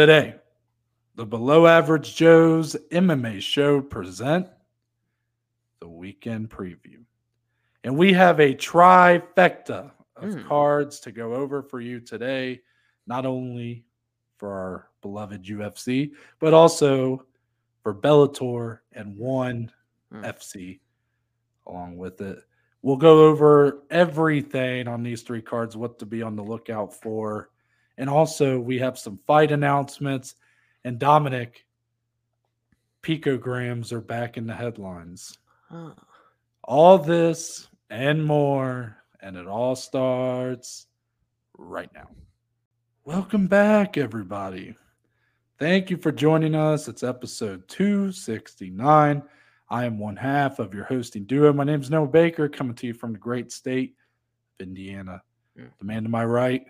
Today, the Below Average Joe's MMA show present the weekend preview. And we have a trifecta of Mm. cards to go over for you today, not only for our beloved UFC, but also for Bellator and One Mm. FC along with it. We'll go over everything on these three cards, what to be on the lookout for. And also, we have some fight announcements. And Dominic, picograms are back in the headlines. Huh. All this and more. And it all starts right now. Welcome back, everybody. Thank you for joining us. It's episode 269. I am one half of your hosting duo. My name is Noah Baker, coming to you from the great state of Indiana. Mm. The man to my right,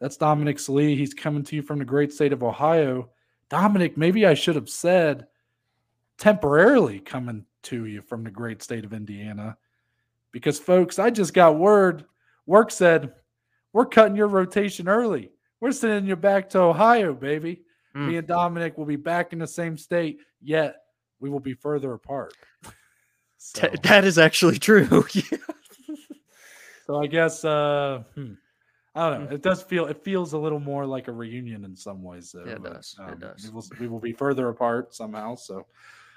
that's Dominic Salee. He's coming to you from the great state of Ohio. Dominic, maybe I should have said temporarily coming to you from the great state of Indiana. Because, folks, I just got word. Work said, we're cutting your rotation early. We're sending you back to Ohio, baby. Mm. Me and Dominic will be back in the same state, yet we will be further apart. So, T- that is actually true. So I guess uh, hmm, I don't know. It does feel it feels a little more like a reunion in some ways. Though, Yeah, it but, does. It um, does. We will, we will be further apart somehow. So,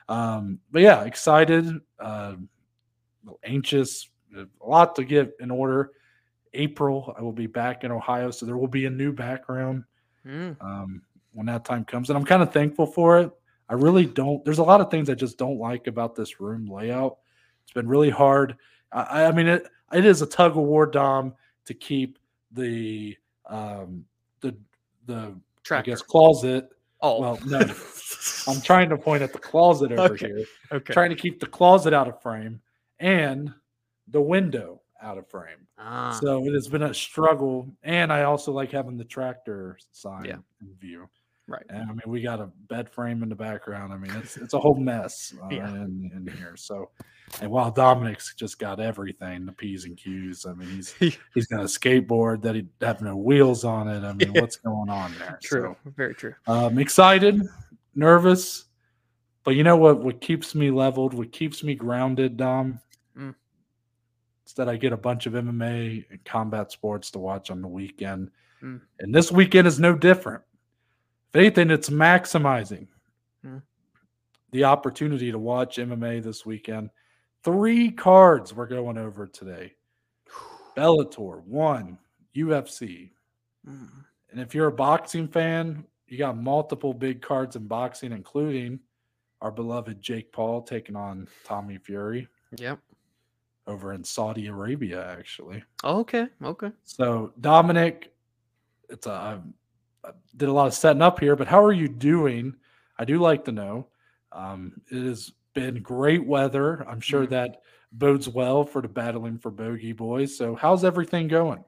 um, but yeah, excited, uh, anxious, a lot to get in order. April, I will be back in Ohio, so there will be a new background Mm. um, when that time comes. And I'm kind of thankful for it. I really don't. There's a lot of things I just don't like about this room layout. It's been really hard. I, I mean, it it is a tug of war, Dom, to keep the um, the the Tractor. I guess closet. oh, Well, no, I'm trying to point at the closet over Okay. here. okay. Trying to keep the closet out of frame and the window out of frame. Ah, So it has been a struggle, and I also like having the tractor sign Yeah. in view. right. And I mean, we got a bed frame in the background. I mean, it's it's a whole mess uh, Yeah. in, in here. So, and while Dominic's just got everything, the p's and q's. I mean, he's he's got a skateboard that he have no wheels on it. I mean, Yeah. what's going on there? True. Very true. So, um, excited, nervous, but you know what? What keeps me leveled? What keeps me grounded, Dom? Mm. It's that I get a bunch of MMA and combat sports to watch on the weekend. Mm. And this weekend is no different. If anything, it's maximizing Mm. the opportunity to watch MMA this weekend. Three cards we're going over today Bellator, one, UFC. Mm. And if you're a boxing fan, you got multiple big cards in boxing, including our beloved Jake Paul taking on Tommy Fury Yep. over in Saudi Arabia, actually. Oh, okay. Okay. So Dominic, it's a I I did a lot of setting up here, but how are you doing? I do like to know. Um, it has been great weather. I'm sure Mhm. that bodes well for the battling for bogey boys. So how's everything going?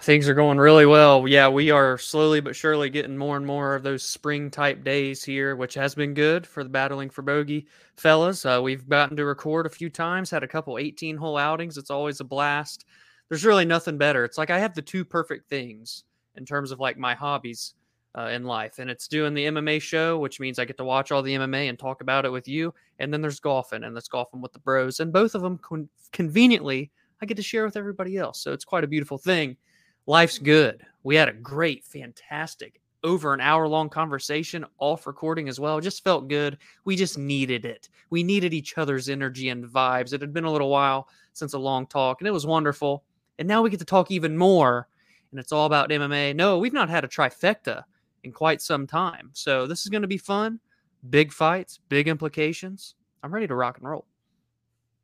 Things are going really well. Yeah, we are slowly but surely getting more and more of those spring type days here, which has been good for the battling for bogey fellas. Uh, we've gotten to record a few times, had a couple 18 hole outings. It's always a blast. There's really nothing better. It's like I have the two perfect things in terms of like my hobbies uh, in life, and it's doing the MMA show, which means I get to watch all the MMA and talk about it with you. And then there's golfing, and that's golfing with the bros, and both of them con- conveniently I get to share with everybody else. So it's quite a beautiful thing life's good. We had a great, fantastic, over an hour long conversation, off recording as well. It just felt good. We just needed it. We needed each other's energy and vibes. It had been a little while since a long talk, and it was wonderful. And now we get to talk even more, and it's all about MMA. No, we've not had a trifecta in quite some time. So this is going to be fun. Big fights, big implications. I'm ready to rock and roll.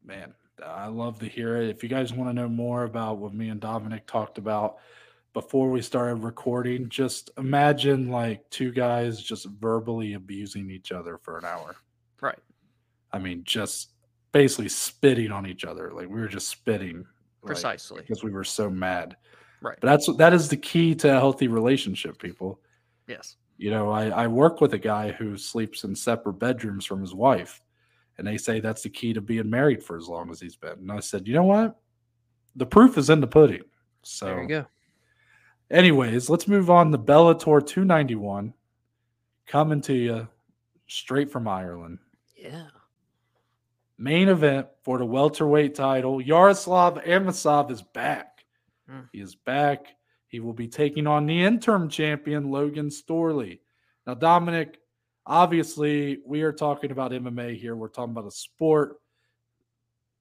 Man, I love to hear it. If you guys want to know more about what me and Dominic talked about before we started recording, just imagine like two guys just verbally abusing each other for an hour. Right. I mean, just basically spitting on each other. Like we were just spitting. like, Precisely. because we were so mad. Right. But that's that is the key to a healthy relationship, people. Yes. You know, I, I work with a guy who sleeps in separate bedrooms from his wife, and they say that's the key to being married for as long as he's been. And I said, you know what? The proof is in the pudding. So, There you go. anyways, let's move on to Bellator 291. coming to you straight from Ireland. Yeah. Main event for the welterweight title. Yaroslav Amosov is back. Mm. He is back. He will be taking on the interim champion, Logan Storley. Now, Dominic, obviously, we are talking about MMA here. We're talking about a sport.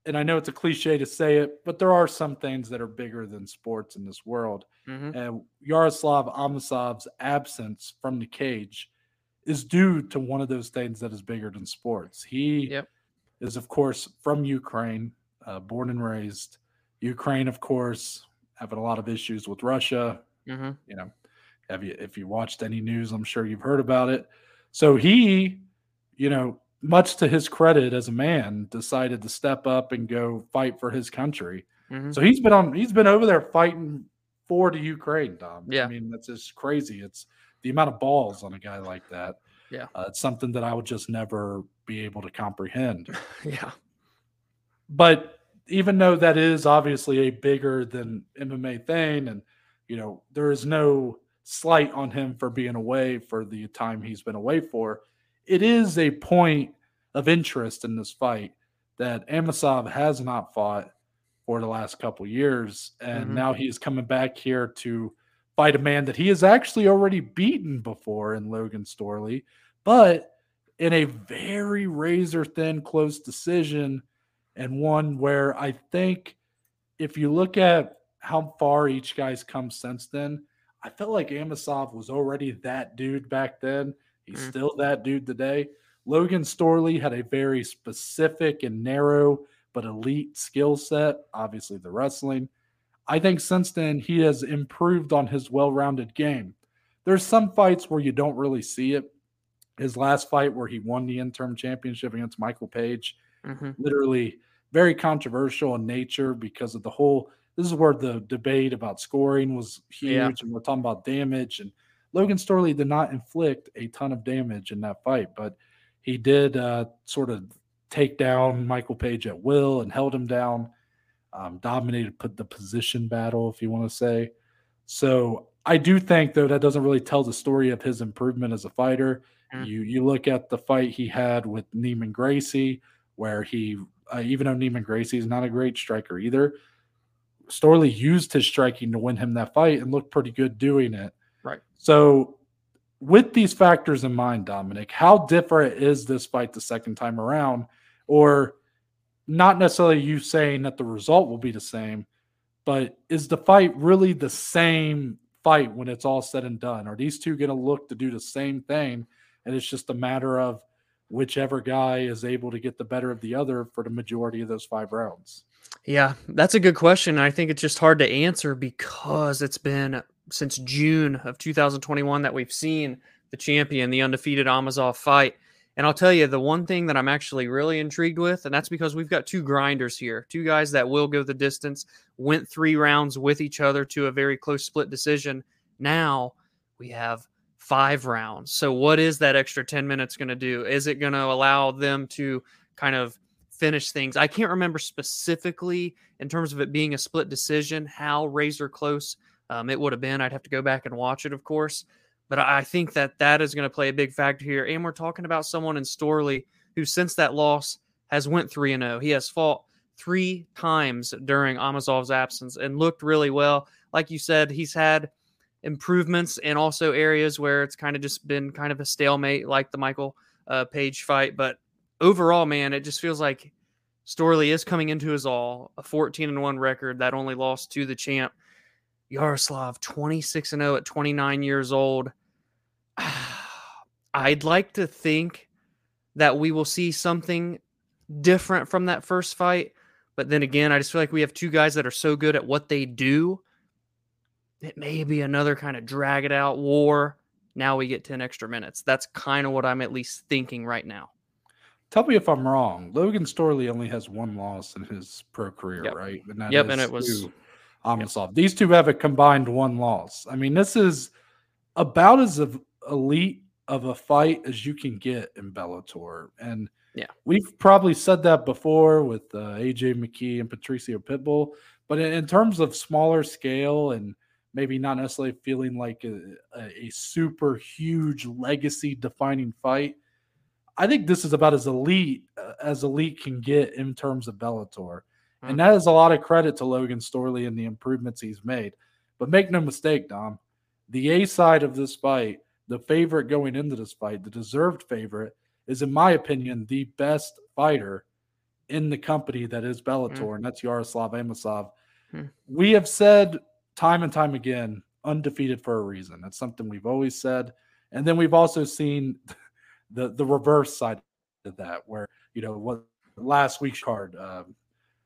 And I know it's a cliche to say it, but there are some things that are bigger than sports in this world. hmm And Yaroslav Amosov's absence from the cage is due to one of those things that is bigger than sports. He Yep. is, of course, from Ukraine, uh, born and raised. Ukraine, of course, having a lot of issues with Russia. hmm You know, have you if you watched any news, I'm sure you've heard about it. So he, you know, much to his credit as a man, decided to step up and go fight for his country. hmm So he's been on. He's been over there fighting for the Ukraine, Dom. Yeah. I mean that's just crazy. It's the amount of balls on a guy like that. Yeah. uh, it's something that I would just never be able to comprehend. Yeah. But even though that is obviously a bigger than MMA thing, and you know there is no slight on him for being away for the time he's been away for, it is a point of interest in this fight that Amosov has not fought for the last couple years, and Mhm. now he is coming back here to fight a man that he has actually already beaten before in Logan Storley, but in a very razor thin close decision and one where I think if you look at how far each guy's come since then, I felt like Amosov was already that dude back then. He's Mm. still that dude today. Logan Storley had a very specific and narrow but elite skill set, obviously the wrestling. I think since then he has improved on his well-rounded game. There's some fights where you don't really see it. His last fight where he won the interim championship against Michael Page, hmm literally very controversial in nature because of the whole this is where the debate about scoring was huge Yeah. and we're talking about damage and Logan Storley did not inflict a ton of damage in that fight but he did uh, sort of take down Michael Page at will and held him down um, dominated put the position battle if you want to say so I do think though that doesn't really tell the story of his improvement as a fighter Mm. you you look at the fight he had with Neiman Gracie where he, uh, even though Neiman Gracie is not a great striker either, Storley used his striking to win him that fight and looked pretty good doing it. Right. So, with these factors in mind, Dominic, how different is this fight the second time around? Or not necessarily you saying that the result will be the same, but is the fight really the same fight when it's all said and done? Are these two going to look to do the same thing? And it's just a matter of whichever guy is able to get the better of the other for the majority of those five rounds. Yeah, that's a good question. I think it's just hard to answer because it's been since June of 2021 that we've seen the champion, the undefeated Amosov fight. And I'll tell you, the one thing that I'm actually really intrigued with, and that's because we've got two grinders here, two guys that will go the distance, went three rounds with each other to a very close split decision. Now we have five rounds. So, what is that extra 10 minutes going to do? Is it going to allow them to kind of finish things? I can't remember specifically in terms of it being a split decision how razor close um, it would have been. I'd have to go back and watch it, of course. But I think that that is going to play a big factor here. And we're talking about someone in Storley who, since that loss, has went three and zero. He has fought three times during Amosov's absence and looked really well. Like you said, he's had improvements and also areas where it's kind of just been kind of a stalemate, like the Michael uh, Page fight. But overall, man, it just feels like Storley is coming into his all. A 14 and one record that only lost to the champ. Yaroslav 26 and 0 at 29 years old. I'd like to think that we will see something different from that first fight. But then again, I just feel like we have two guys that are so good at what they do. It may be another kind of drag it out war. Now we get 10 extra minutes. That's kind of what I'm at least thinking right now. Tell me if I'm wrong. Logan Storley only has one loss in his pro career, Yep. right? And that Yep, and it was- Amosov. These two have a combined one loss. I mean, this is about as of elite of a fight as you can get in Bellator. And Yeah. we've probably said that before with uh, AJ McKee and Patricio Pitbull. But in, in terms of smaller scale and maybe not necessarily feeling like a, a super huge legacy defining fight. I think this is about as elite uh, as elite can get in terms of Bellator. And that is a lot of credit to Logan Storley and the improvements he's made. But make no mistake, Dom, the A side of this fight, the favorite going into this fight, the deserved favorite, is, in my opinion, the best fighter in the company that is Bellator, mm. and that's Yaroslav Amosov. Mm. We have said time and time again, undefeated for a reason. That's something we've always said. And then we've also seen the the reverse side of that, where you know what last week's card, um,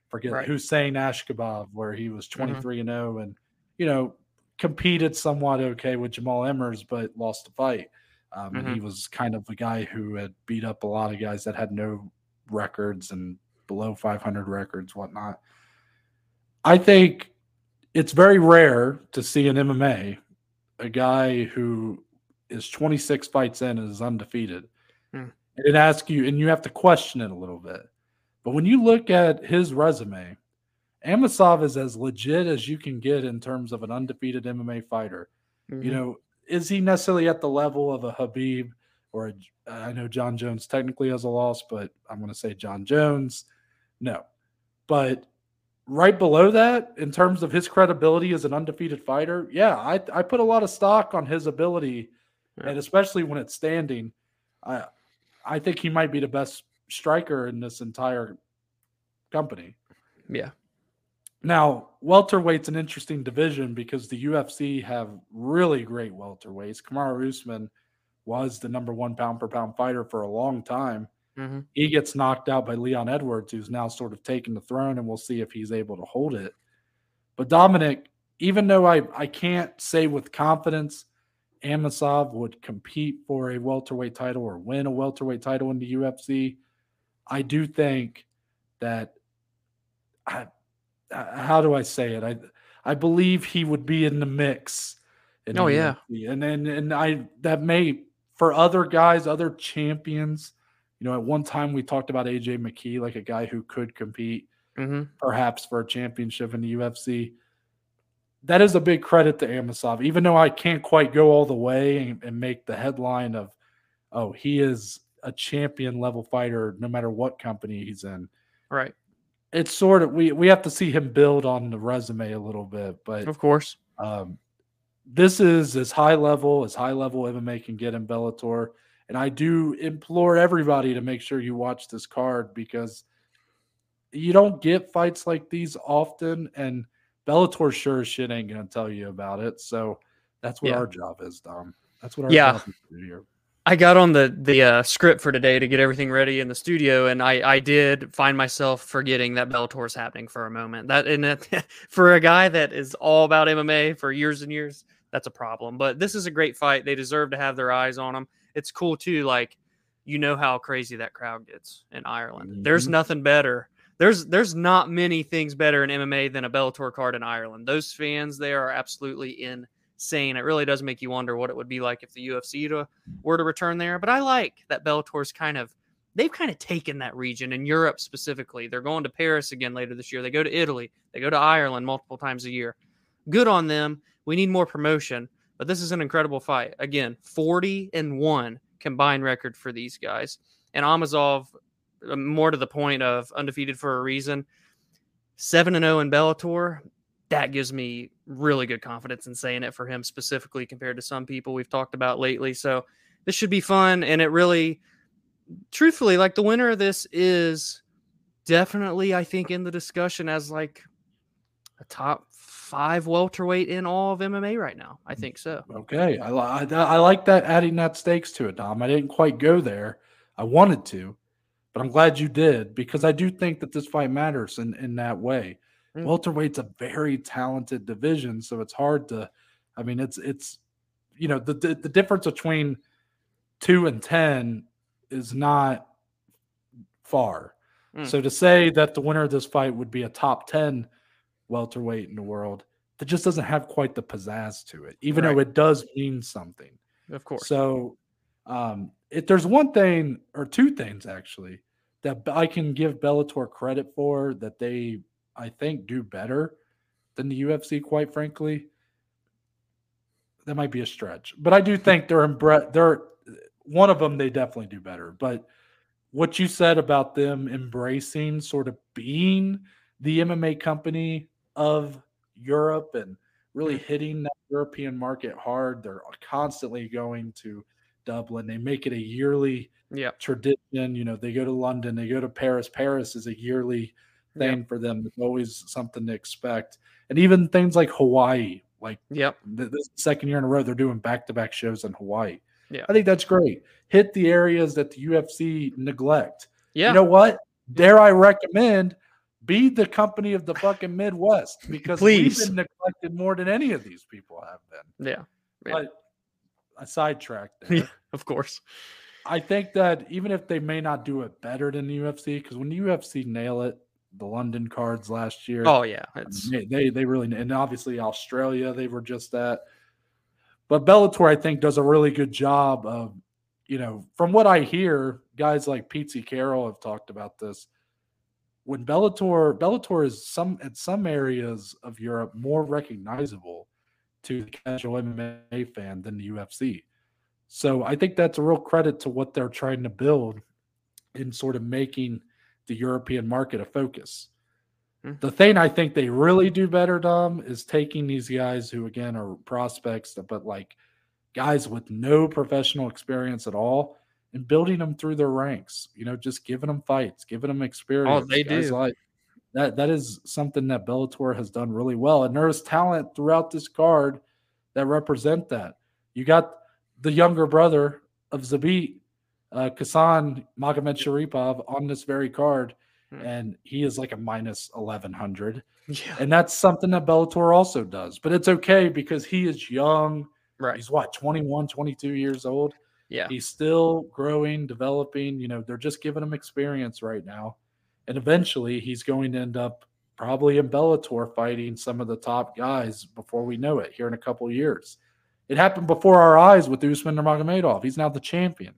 forget right. Hussein Askhabov, where he was twenty three and 0 and you know competed somewhat okay with Jamall Emmers, but lost the fight. Um, mm-hmm. And he mm-hmm. was kind of a guy who had beat up a lot of guys that had no records and below 500 records, whatnot. I think it's very rare to see an MMA a guy who is 26 fights in and is undefeated. Hmm. And it asks you, and you have to question it a little bit. But when you look at his resume, Amosov is as legit as you can get in terms of an undefeated MMA fighter. Mm-hmm. You know, is he necessarily at the level of a Khabib or a, I know Jon Jones technically has a loss, but I'm going to say Jon Jones. No. But right below that, in terms of his credibility as an undefeated fighter, yeah, I, I put a lot of stock on his ability, yeah. and especially when it's standing, I I think he might be the best striker in this entire company. Yeah. Now, welterweight's an interesting division because the UFC have really great welterweights. Kamaru Usman was the number one pound per pound fighter for a long time. Mm-hmm. He gets knocked out by Leon Edwards, who's now sort of taken the throne, and we'll see if he's able to hold it. But Dominic, even though I, I can't say with confidence Amosov would compete for a welterweight title or win a welterweight title in the UFC, I do think that I, how do I say it? I I believe he would be in the mix. In oh the yeah, UFC. and and and I that may for other guys, other champions you know, at one time we talked about AJ McKee, like a guy who could compete mm-hmm. perhaps for a championship in the UFC. That is a big credit to Amosov, even though I can't quite go all the way and, and make the headline of, oh, he is a champion level fighter no matter what company he's in. Right. It's sort of we we have to see him build on the resume a little bit, but of course, um, this is as high level as high level MMA can get in Bellator. And I do implore everybody to make sure you watch this card because you don't get fights like these often, and Bellator sure as shit ain't gonna tell you about it. So that's what yeah. our job is, Dom. That's what our yeah. job is here. I got on the the uh, script for today to get everything ready in the studio, and I I did find myself forgetting that Bellator is happening for a moment. That and that, for a guy that is all about MMA for years and years, that's a problem. But this is a great fight. They deserve to have their eyes on them it's cool too. Like, you know how crazy that crowd gets in Ireland. Mm-hmm. There's nothing better. There's there's not many things better in MMA than a Bellator card in Ireland. Those fans there are absolutely insane. It really does make you wonder what it would be like if the UFC to, were to return there. But I like that Bellator's kind of they've kind of taken that region in Europe specifically. They're going to Paris again later this year. They go to Italy. They go to Ireland multiple times a year. Good on them. We need more promotion. But this is an incredible fight. Again, 40 and 1 combined record for these guys. And Amosov, uh, more to the point of undefeated for a reason, 7 and 0 in Bellator. That gives me really good confidence in saying it for him specifically compared to some people we've talked about lately. So this should be fun. And it really, truthfully, like the winner of this is definitely, I think, in the discussion as like a top five welterweight in all of MMA right now. I think so. Okay, I, I, I like that adding that stakes to it, Dom. I didn't quite go there. I wanted to, but I'm glad you did because I do think that this fight matters in in that way. Mm. Welterweight's a very talented division, so it's hard to. I mean, it's it's you know the the, the difference between two and ten is not far. Mm. So to say that the winner of this fight would be a top ten welterweight in the world that just doesn't have quite the pizzazz to it, even right. though it does mean something. Of course. So, um, if there's one thing or two things actually that I can give Bellator credit for that they, I think, do better than the UFC, quite frankly, that might be a stretch, but I do think they're embra- they're one of them. They definitely do better. But what you said about them embracing sort of being the MMA company of Europe and really Mm. hitting that European market hard. They're constantly going to Dublin. They make it a yearly Yeah. tradition. You know, they go to London, they go to Paris. Paris is a yearly Yep. thing for them. It's always something to expect. And even things like Hawaii, like Yep. th- this the second year in a row, they're doing back to back shows in Hawaii. Yeah. I think that's great. Hit the areas that the UFC neglect. Yeah. You know what? Dare I recommend be the company of the fucking Midwest because Please. we've been neglected more than any of these people have been. yeah. Yeah. But I sidetracked there. Of course. I think that even if they may not do it better than the UFC, because when the UFC nail it, the London cards last year, Oh yeah. It's they, they they really and obviously Australia they were just that. But Bellator I think does a really good job of, you know, from what I hear, guys like Pete Carroll have talked about this. When Bellator Bellator is some at some areas of Europe more recognizable to the casual MMA fan than the UFC. So I think that's a real credit to what they're trying to build in sort of making the European market a focus. Mhm. The thing I think they really do better, Dom, is taking these guys who again are prospects, but like guys with no professional experience at all, and building them through their ranks. You know, just giving them fights, giving them experience. Oh, they Guys do. Like that. That is something that Bellator has done really well, and there's talent throughout this card that represent that. You got the younger brother of Zabit, uh, Kasan Magomed Sharipov, on this very card, Hmm. and he is like a minus eleven hundred. yeah. And that's something that Bellator also does. But it's okay because he is young. Right. He's what, 21, 22 years old. Yeah. He's still growing, developing. You know, they're just giving him experience right now. And eventually he's going to end up probably in Bellator fighting some of the top guys before we know it here in a couple of years. It happened before our eyes with Usman Nurmagomedov. He's now the champion.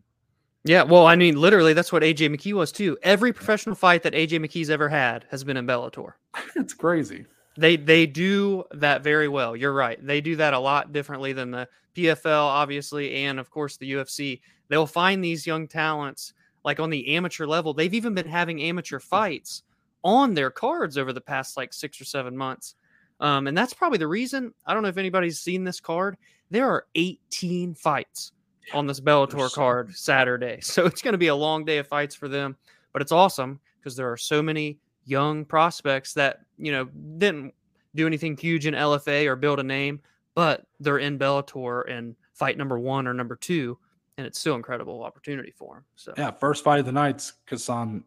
Yeah, well, I mean, literally, that's what AJ McKee was too. Every professional fight that AJ McKee's ever had has been in Bellator. it's crazy. They they do that very well. You're right. They do that a lot differently than the PFL, obviously, and of course the UFC. They'll find these young talents like on the amateur level. They've even been having amateur fights on their cards over the past like six or seven months. Um, and that's probably the reason. I don't know if anybody's seen this card. There are 18 fights on this Bellator so card Saturday. So it's going to be a long day of fights for them, but it's awesome because there are so many young prospects that, you know, didn't do anything huge in LFA or build a name, but they're in Bellator and fight number one or number two, and it's still incredible opportunity for them. So Yeah, first fight of the night's Khasan.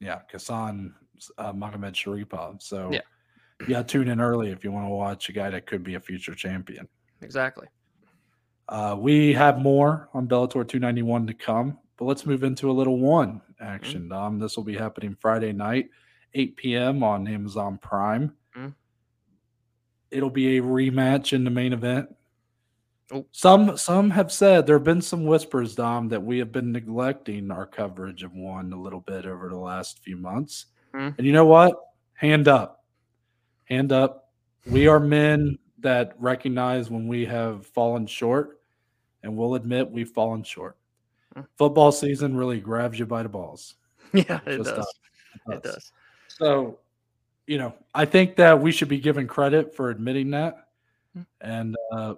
Yeah, Khasan uh, Magomedsharipov. So Yeah. yeah, tune in early if you want to watch a guy that could be a future champion. exactly. Uh, we have more on Bellator 291 to come, but let's move into a little one action. Dom, this will be happening Friday night, 8 p.m. on Amazon Prime. Mhm. It'll be a rematch in the main event. Oh. Some some have said there have been some whispers, Dom, that we have been neglecting our coverage of one a little bit over the last few months. Mhm. And you know what? Hand up. Hand up. We are men that recognize when we have fallen short, and we'll admit we've fallen short. Football season really grabs you by the balls. Yeah, it Just does. It It does. So, you know, I think that we should be given credit for admitting that. Mm. And uh,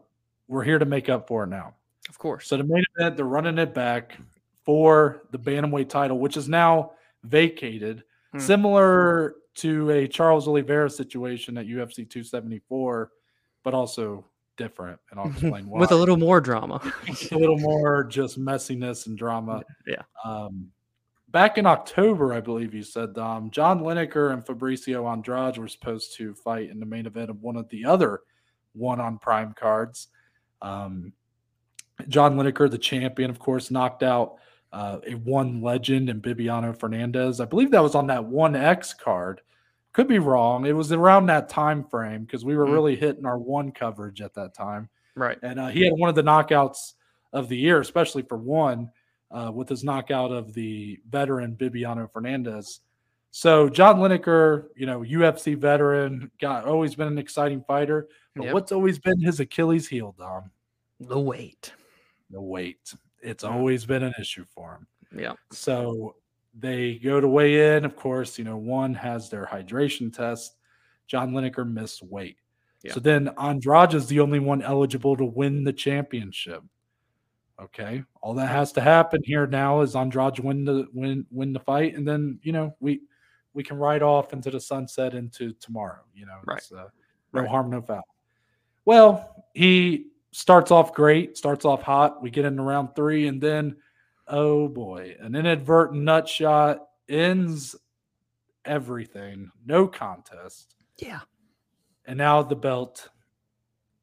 we're here to make up for it now. Of course. So the main event, they're running it back for the bantamweight title, which is now vacated, Hmm. similar to a Charles Oliveira situation at UFC 274, but also different. And I'll explain why. With a little more drama. a little more just messiness and drama. Yeah. Um, back in October, I believe you said, Dom, John Lineker and Fabricio Andrade were supposed to fight in the main event of one of the other one on prime cards. Um, John Lineker, the champion, of course, knocked out uh, a one legend and Bibiano Fernandes. I believe that was on that one X card. Could be wrong. It was around that time frame because we were Mm. really hitting our one coverage at that time. right. And uh, he had one of the knockouts of the year, especially for one, uh, with his knockout of the veteran Bibiano Fernandes. So John Lineker, you know, UFC veteran, got always been an exciting fighter. But Yep. what's always been his Achilles heel, Dom? The weight. The weight. It's always been an issue for him. Yeah. So they go to weigh in. Of course, you know, one has their hydration test. John Lineker missed weight. Yeah. So then Andrade is the only one eligible to win the championship. Okay. All that has to happen here now is Andrade win the win win the fight, and then you know we we can ride off into the sunset into tomorrow. You know, Right. It's, uh, no Right. harm, no foul. Well, he starts off great, starts off hot. We get into round three, and then oh boy, an inadvertent nut shot ends everything. No contest. Yeah. And now the belt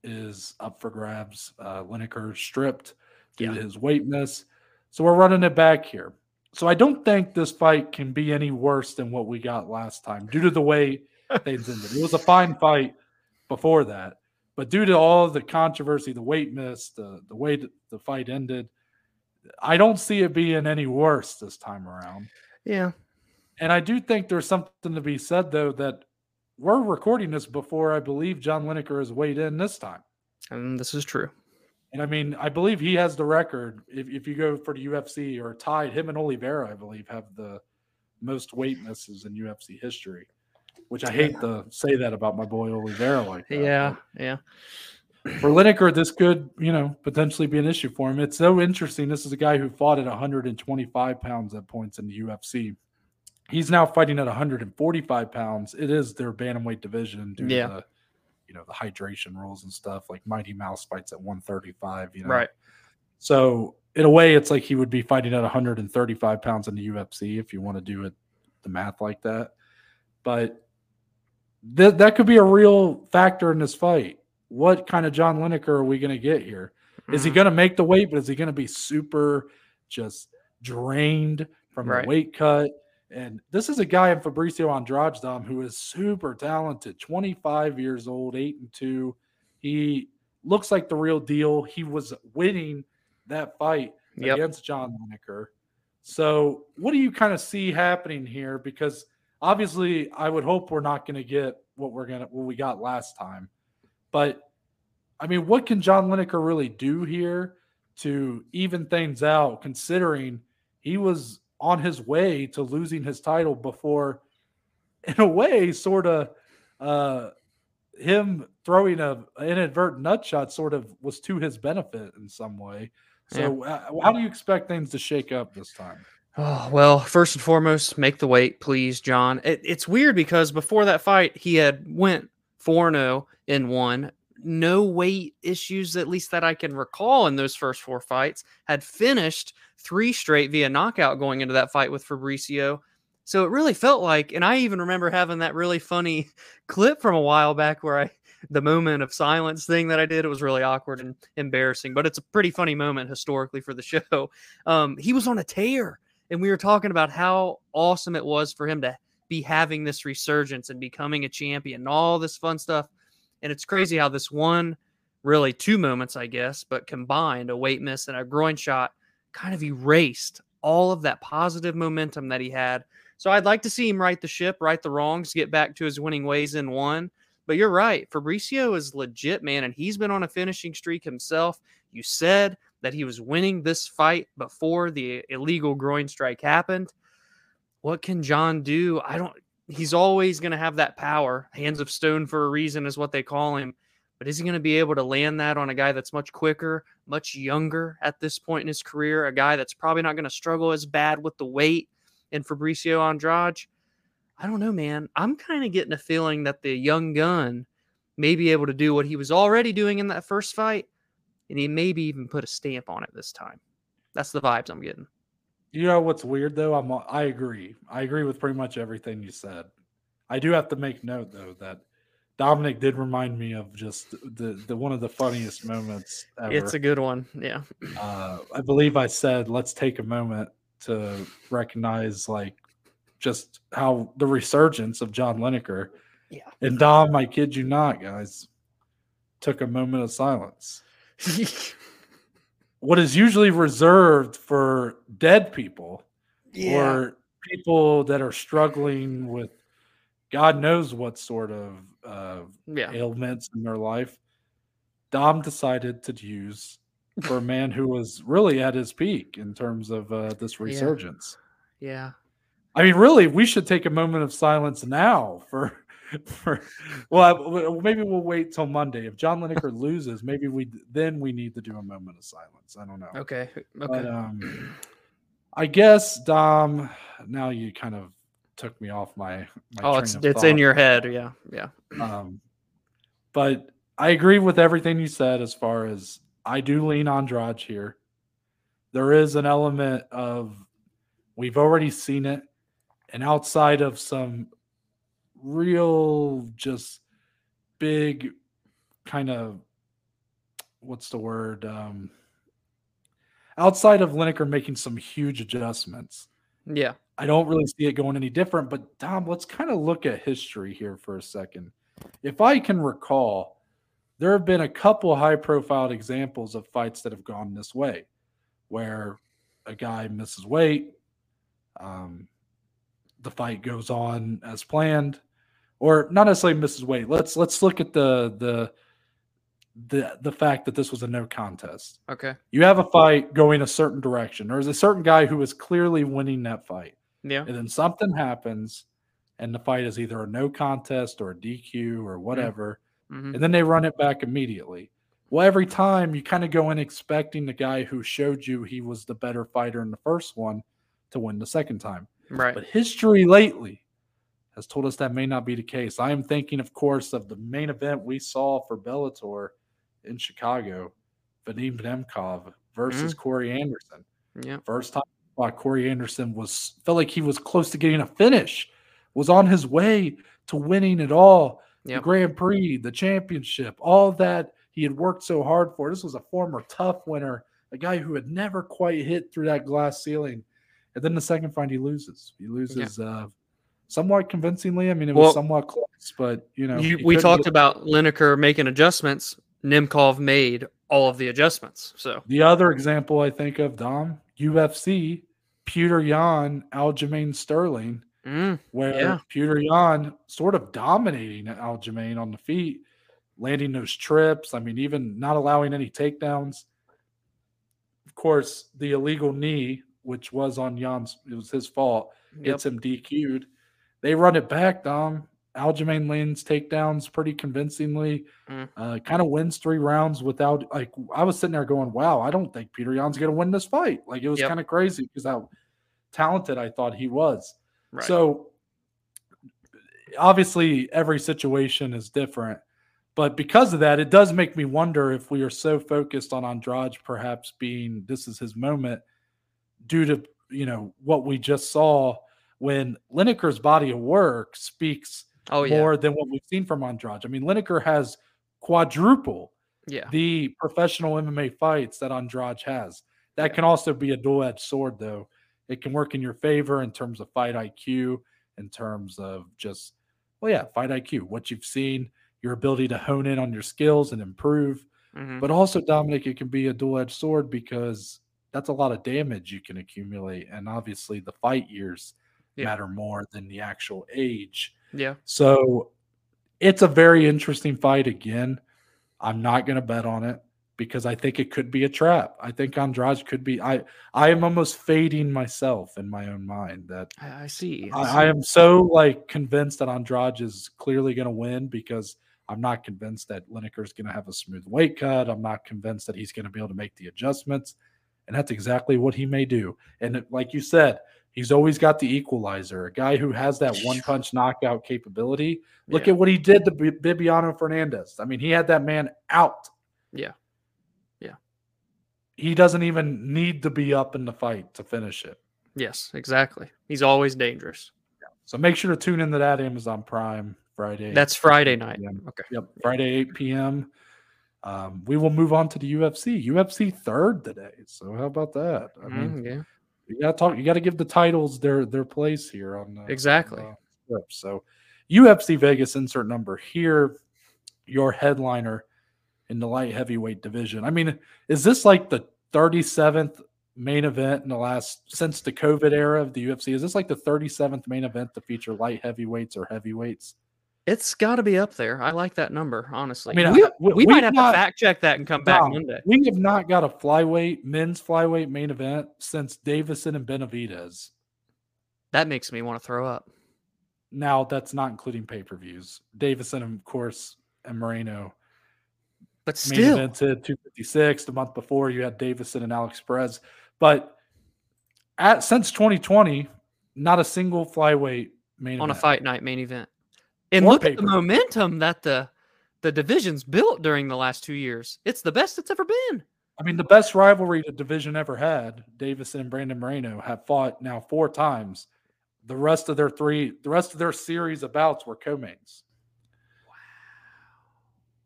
is up for grabs. Uh, Lineker stripped due Yeah. to his weight miss. So we're running it back here. So I don't think this fight can be any worse than what we got last time due to the way things ended. It was a fine fight before that, but due to all the controversy, the weight miss, the the way the fight ended, I don't see it being any worse this time around. Yeah. And I do think there's something to be said though that we're recording this before I believe John Lineker has weighed in this time. And this is true. And I mean, I believe he has the record. If, if you go for the UFC or tied, him and Oliveira, I believe, have the most weight misses in UFC history. Which I hate to say that about my boy Oliveira like that. Yeah. Yeah. For Lineker, this could, you know, potentially be an issue for him. It's so interesting. This is a guy who fought at 125 pounds at points in the UFC. He's now fighting at 145 pounds. It is their bantamweight division due Yeah. to the, you know, the hydration rules and stuff. Like Mighty Mouse fights at 135. You know, Right. so in a way, it's like he would be fighting at 135 pounds in the UFC if you want to do it the math like that. But th- that could be a real factor in this fight. What kind of John Lineker are we going to get here? Is he Mhm. going to make the weight, but is he going to be super just drained from Right. the weight cut? And this is a guy in Fabricio Andrade Dom, who is super talented, 25 years old, eight and two. He looks like the real deal. He was winning that fight Yep. against John Lineker. So, what do you kind of see happening here? Because obviously, I would hope we're not going to get what we're gonna what we got last time. But I mean, what can John Lineker really do here to even things out? Considering he was on his way to losing his title before, in a way, sort of uh, him throwing a inadvertent nut shot sort of was to his benefit in some way. So, uh, how do you expect things to shake up this time? Oh, well, first and foremost, make the weight, please, John. It, it's weird because before that fight, he had went 4-0 in one. No weight issues, at least that I can recall in those first four fights. Had finished three straight via knockout going into that fight with Fabricio. So it really felt like, and I even remember having that really funny clip from a while back where I, the moment of silence thing that I did, it was really awkward and embarrassing, but it's a pretty funny moment historically for the show. Um, he was on a tear and we were talking about how awesome it was for him to be having this resurgence and becoming a champion and all this fun stuff. And it's crazy how this one, really two moments, I guess, but combined a weight miss and a groin shot kind of erased all of that positive momentum that he had. So I'd like to see him right the ship, right the wrongs, get back to his winning ways in one. But you're right. Fabricio is legit, man, and he's been on a finishing streak himself. You said that he was winning this fight before the illegal groin strike happened. What can John do? I don't. He's always going to have that power. Hands of stone for a reason is what they call him. But is he going to be able to land that on a guy that's much quicker, much younger at this point in his career? A guy that's probably not going to struggle as bad with the weight in Fabricio Andrade? I don't know, man. I'm kind of getting a feeling that the young gun may be able to do what he was already doing in that first fight, and he maybe even put a stamp on it this time. That's the vibes I'm getting. You know what's weird though? I'm I agree. I agree with pretty much everything you said. I do have to make note though that Dominic did remind me of just the, the one of the funniest moments ever. It's a good one. Yeah. uh, I believe I said let's take a moment to recognize like just how the resurgence of John Lineker. Yeah. And Dom, I kid you not, guys, took a moment of silence. what is usually reserved for dead people or people that are struggling with God knows what sort of uh, Yeah. ailments in their life, Dom decided to use for a man who was really at his peak in terms of uh, this resurgence. Yeah. I mean, really, we should take a moment of silence now for for. Well, maybe we'll wait till Monday. If John Lineker loses, maybe we then we need to do a moment of silence. I don't know. Okay. Okay. But um, I guess Dom. Now you kind of took me off my. my oh, it's it's in your head. Yeah. Yeah. Um, but I agree with everything you said as far as I do lean on Andrade here. There is an element of we've already seen it, and outside of some real just big kind of what's the word um outside of Lineker making some huge adjustments Yeah. I don't really see it going any different. But Dom, let's kind of look at history here for a second. If I can recall, there have been a couple high profile examples of fights that have gone this way, where a guy misses weight, um, the fight goes on as planned, or not necessarily Mrs. weight. Let's let's look at the the the the fact that this was a no contest Okay. you have a fight going a certain direction. There's a certain guy who is clearly winning that fight, Yeah. and then something happens, and the fight is either a no contest or a DQ or whatever, hmm and then they run it back immediately. Well, every time you kind of go in expecting the guy who showed you he was the better fighter in the first one to win the second time. Right. But history lately has told us that may not be the case. I am thinking, of course, of the main event we saw for Bellator in Chicago, Vadim Nemkov versus Corey Anderson. yeah. First time I Corey Anderson was felt like he was close to getting a finish, was on his way to winning it all. The Grand Prix, the championship, all that he had worked so hard for. This was a former TUF winner, a guy who had never quite hit through that glass ceiling. And then the second fight, he loses. He loses uh, somewhat convincingly. I mean, it was Well, somewhat close, but you know, You, we talked get- about Lineker making adjustments. Nemkov made all of the adjustments. So The other example I think of, Dom, UFC, Petr Yan, Aljamain Sterling, mm, where Yeah. Petr Yan sort of dominating Aljamain on the feet, landing those trips. I mean, even not allowing any takedowns. Of course, the illegal knee, which was on Yan's, it was his fault, yep. gets him DQ'd. They run it back, Dom. Aljamain lands takedowns pretty convincingly. Mm. Uh, kind of wins three rounds without like I was sitting there going, "Wow, I don't think Petr Yan's going to win this fight." Like it was Yep. kind of crazy because how talented I thought he was. Right. So obviously, every situation is different, but because of that, it does make me wonder if we are so focused on Andrade perhaps being this is his moment due to you know what we just saw when Lineker's body of work speaks oh yeah. more than what we've seen from Andrade. I mean, Lineker has quadruple yeah. the professional MMA fights that Andrade has. That Yeah. can also be a dual-edged sword, though. It can work in your favor in terms of fight IQ, in terms of just, well, yeah, fight IQ, what you've seen, your ability to hone in on your skills and improve. mhm, But also, Dominic, it can be a dual-edged sword because that's a lot of damage you can accumulate, and obviously, the fight years Yeah. matter more than the actual age. Yeah. So it's a very interesting fight again. I'm not going to bet on it because I think it could be a trap. I think Andrade could be. I I am almost fading myself in my own mind that I, I see. I, I am so like convinced that Andrade is clearly going to win because I'm not convinced that Lineker is going to have a smooth weight cut. I'm not convinced that he's going to be able to make the adjustments, and that's exactly what he may do. And it- like you said, he's always got the equalizer, a guy who has that one punch knockout capability. Look Yeah. at what he did to B- Bibiano Fernandes. I mean, he had that man out. Yeah. Yeah. He doesn't even need to be up in the fight to finish it. Yes, exactly. He's always dangerous. Yeah. So make sure to tune into that Amazon Prime Friday. That's Friday night. Okay. Yep, Friday 8 p.m. Um, we will move on to the UFC. UFC third today. So how about that? I mean, Mm, yeah. You gotta talk. You gotta give the titles their their place here on the, Exactly. on uh, the. So UFC Vegas insert number here. Your headliner in the light heavyweight division. I mean, is this like the 37th main event in the last since the COVID era of the UFC. Is this like the 37th main event to feature light heavyweights or heavyweights? It's got to be up there. I like that number, honestly. I mean, we, I- we- we might we've not- to fact check that and come back Dom, Monday. We have not got a flyweight men's flyweight main event since Deiveson and Benavidez. That makes me want to throw up. Now that's not including pay per views. Deiveson, of course, and Moreno But main still, evented 256. The month before, you had Deiveson and Alex Perez. But at since 2020, not a single flyweight main on a fight night main event. And look at the momentum that the the division's built during the last two years. It's the best it's ever been. I mean, the best rivalry the division ever had, Deiveson and Brandon Moreno have fought now four times. The rest of their three, the rest of their series of bouts were co-mains.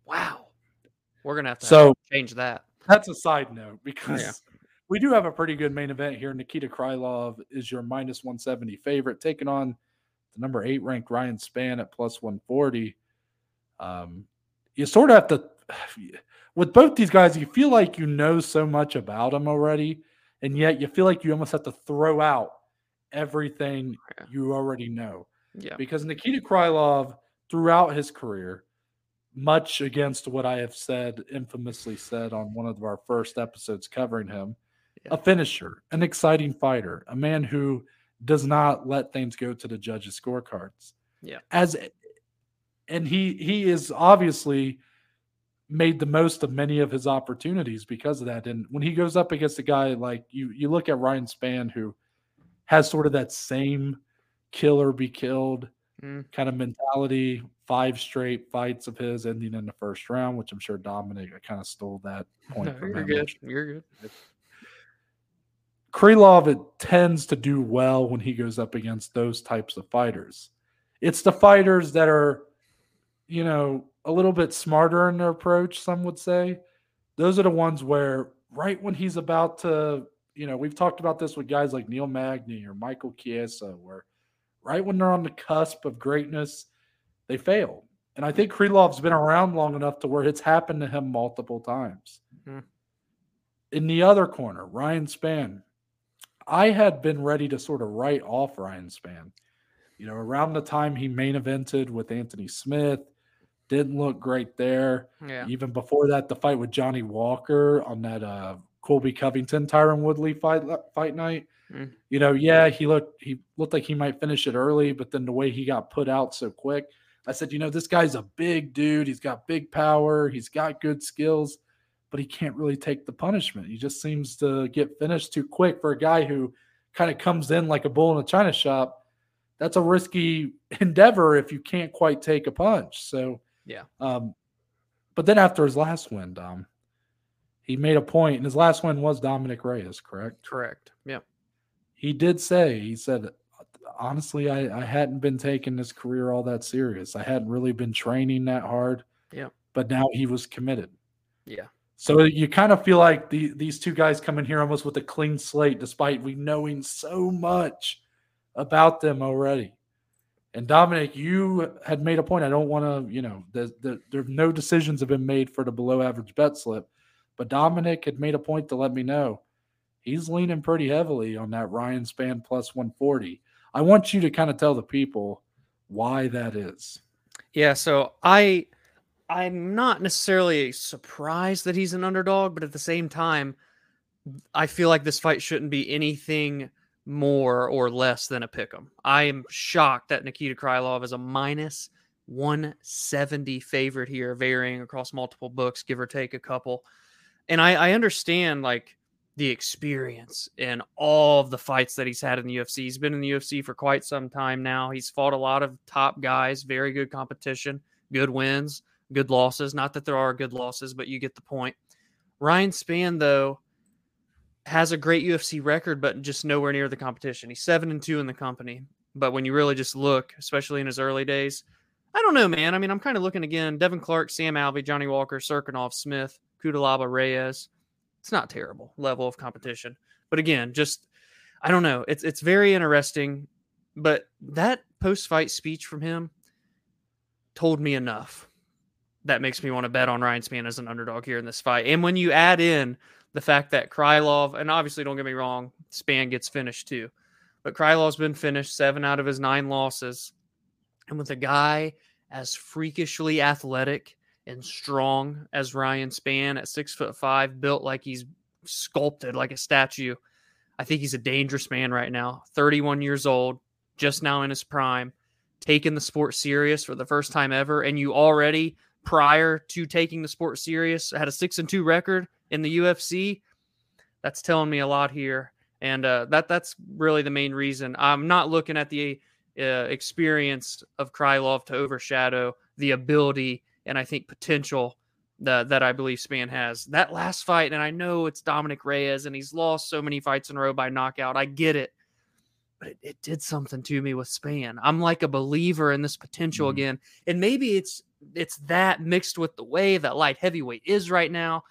Wow. Wow. We're gonna have to So change that. that's a side note oh, because Yeah. we do have a pretty good main event here. Nikita Krylov is your minus 170 favorite, taking on the number eight ranked Ryan Spann at plus 140. Um, you sort of have to, with both these guys, you feel like you know so much about them already, and yet you feel like you almost have to throw out everything Yeah. you already know Yeah. because Nikita Krylov throughout his career, much against what I have said, infamously said on one of our first episodes covering him, Yeah. a finisher, an exciting fighter, a man who does not let things go to the judges' scorecards. Yeah. As and he he is obviously made the most of many of his opportunities because of that. And when he goes up against a guy like you, you look at Ryan Spann, who has sort of that same kill or be killed Mm. kind of mentality. Five straight fights of his ending in the first round, which I'm sure Dominic kind of stole that point No, from you're him. good. You're good. Krylov it tends to do well when he goes up against those types of fighters. It's the fighters that are, you know, a little bit smarter in their approach, some would say. Those are the ones where right when he's about to, you know, we've talked about this with guys like Neil Magny or Michael Chiesa, where right when they're on the cusp of greatness, they fail. And I think Krylov's been around long enough to where it's happened to him multiple times. Mhm. In the other corner, Ryan Spann. I had been ready to sort of write off Ryan Spann. You know, around the time he main evented with Anthony Smith, didn't look great there. Yeah. Even before that, the fight with Johnny Walker on that uh Colby Covington Tyron Woodley fight fight night. Mm. You know, yeah, he looked he looked like he might finish it early, but then the way he got put out so quick, I said, you know, this guy's a big dude. He's got big power. He's got good skills, but he can't really take the punishment. He just seems to get finished too quick for a guy who kind of comes in like a bull in a china shop. That's a risky endeavor if you can't quite take a punch. So Yeah. um, but then after his last win, Dom, he made a point, and his last win was Dominick Reyes, correct? Correct. Yeah. He did say, he said, honestly, I, I hadn't been taking this career all that serious. I hadn't really been training that hard. Yeah. But now he was committed. Yeah. So you kind of feel like the, these two guys come in here almost with a clean slate, despite we knowing so much about them already. And Dominic, you had made a point. I don't want to, you know, the, the, there no decisions have been made for the below average bet slip, but Dominic had made a point to let me know he's leaning pretty heavily on that Ryan Spann plus 140. I want you to kind of tell the people why that is. Yeah, so I I'm not necessarily surprised that he's an underdog, but at the same time, I feel like this fight shouldn't be anything more or less than a pick 'em. I am shocked that Nikita Krylov is a minus 170 favorite here, varying across multiple books, give or take a couple. And I, I understand like the experience and all of the fights that he's had in the UFC. He's been in the UFC for quite some time now. He's fought a lot of top guys, very good competition, good wins, good losses. Not that there are good losses, but you get the point. Ryan Spann, though, has a great UFC record, but just nowhere near the competition. He's seven and two in the company. But when you really just look, especially in his early days, I don't know, man. I mean, I'm kind of looking again. Devin Clark, Sam Alvey, Johnny Walker, Cirkunov, Smith, Cutelaba, Reyes. It's not terrible level of competition. But again, just I don't know. It's it's very interesting. But that post fight speech from him told me enough. That makes me want to bet on Ryan Spann as an underdog here in this fight. And when you add in the fact that Krylov, and obviously don't get me wrong, Spann gets finished too, but Krylov's been finished seven out of his nine losses. And with a guy as freakishly athletic and strong as Ryan Spann at six foot five, built like he's sculpted like a statue, I think he's a dangerous man right now. 31 years old, just now in his prime, taking the sport serious for the first time ever. And you already, prior to taking the sport serious, had a six and two record in the UFC. That's telling me a lot here. And uh, that that's really the main reason. I'm not looking at the uh, experience of Krylov to overshadow the ability and I think potential that, that I believe Spann has. That last fight, and I know it's Dominick Reyes and he's lost so many fights in a row by knockout. I get it but it, it did something to me with Spann. I'm like a believer in this potential mm again. And maybe it's it's that mixed with the way that light heavyweight is right now.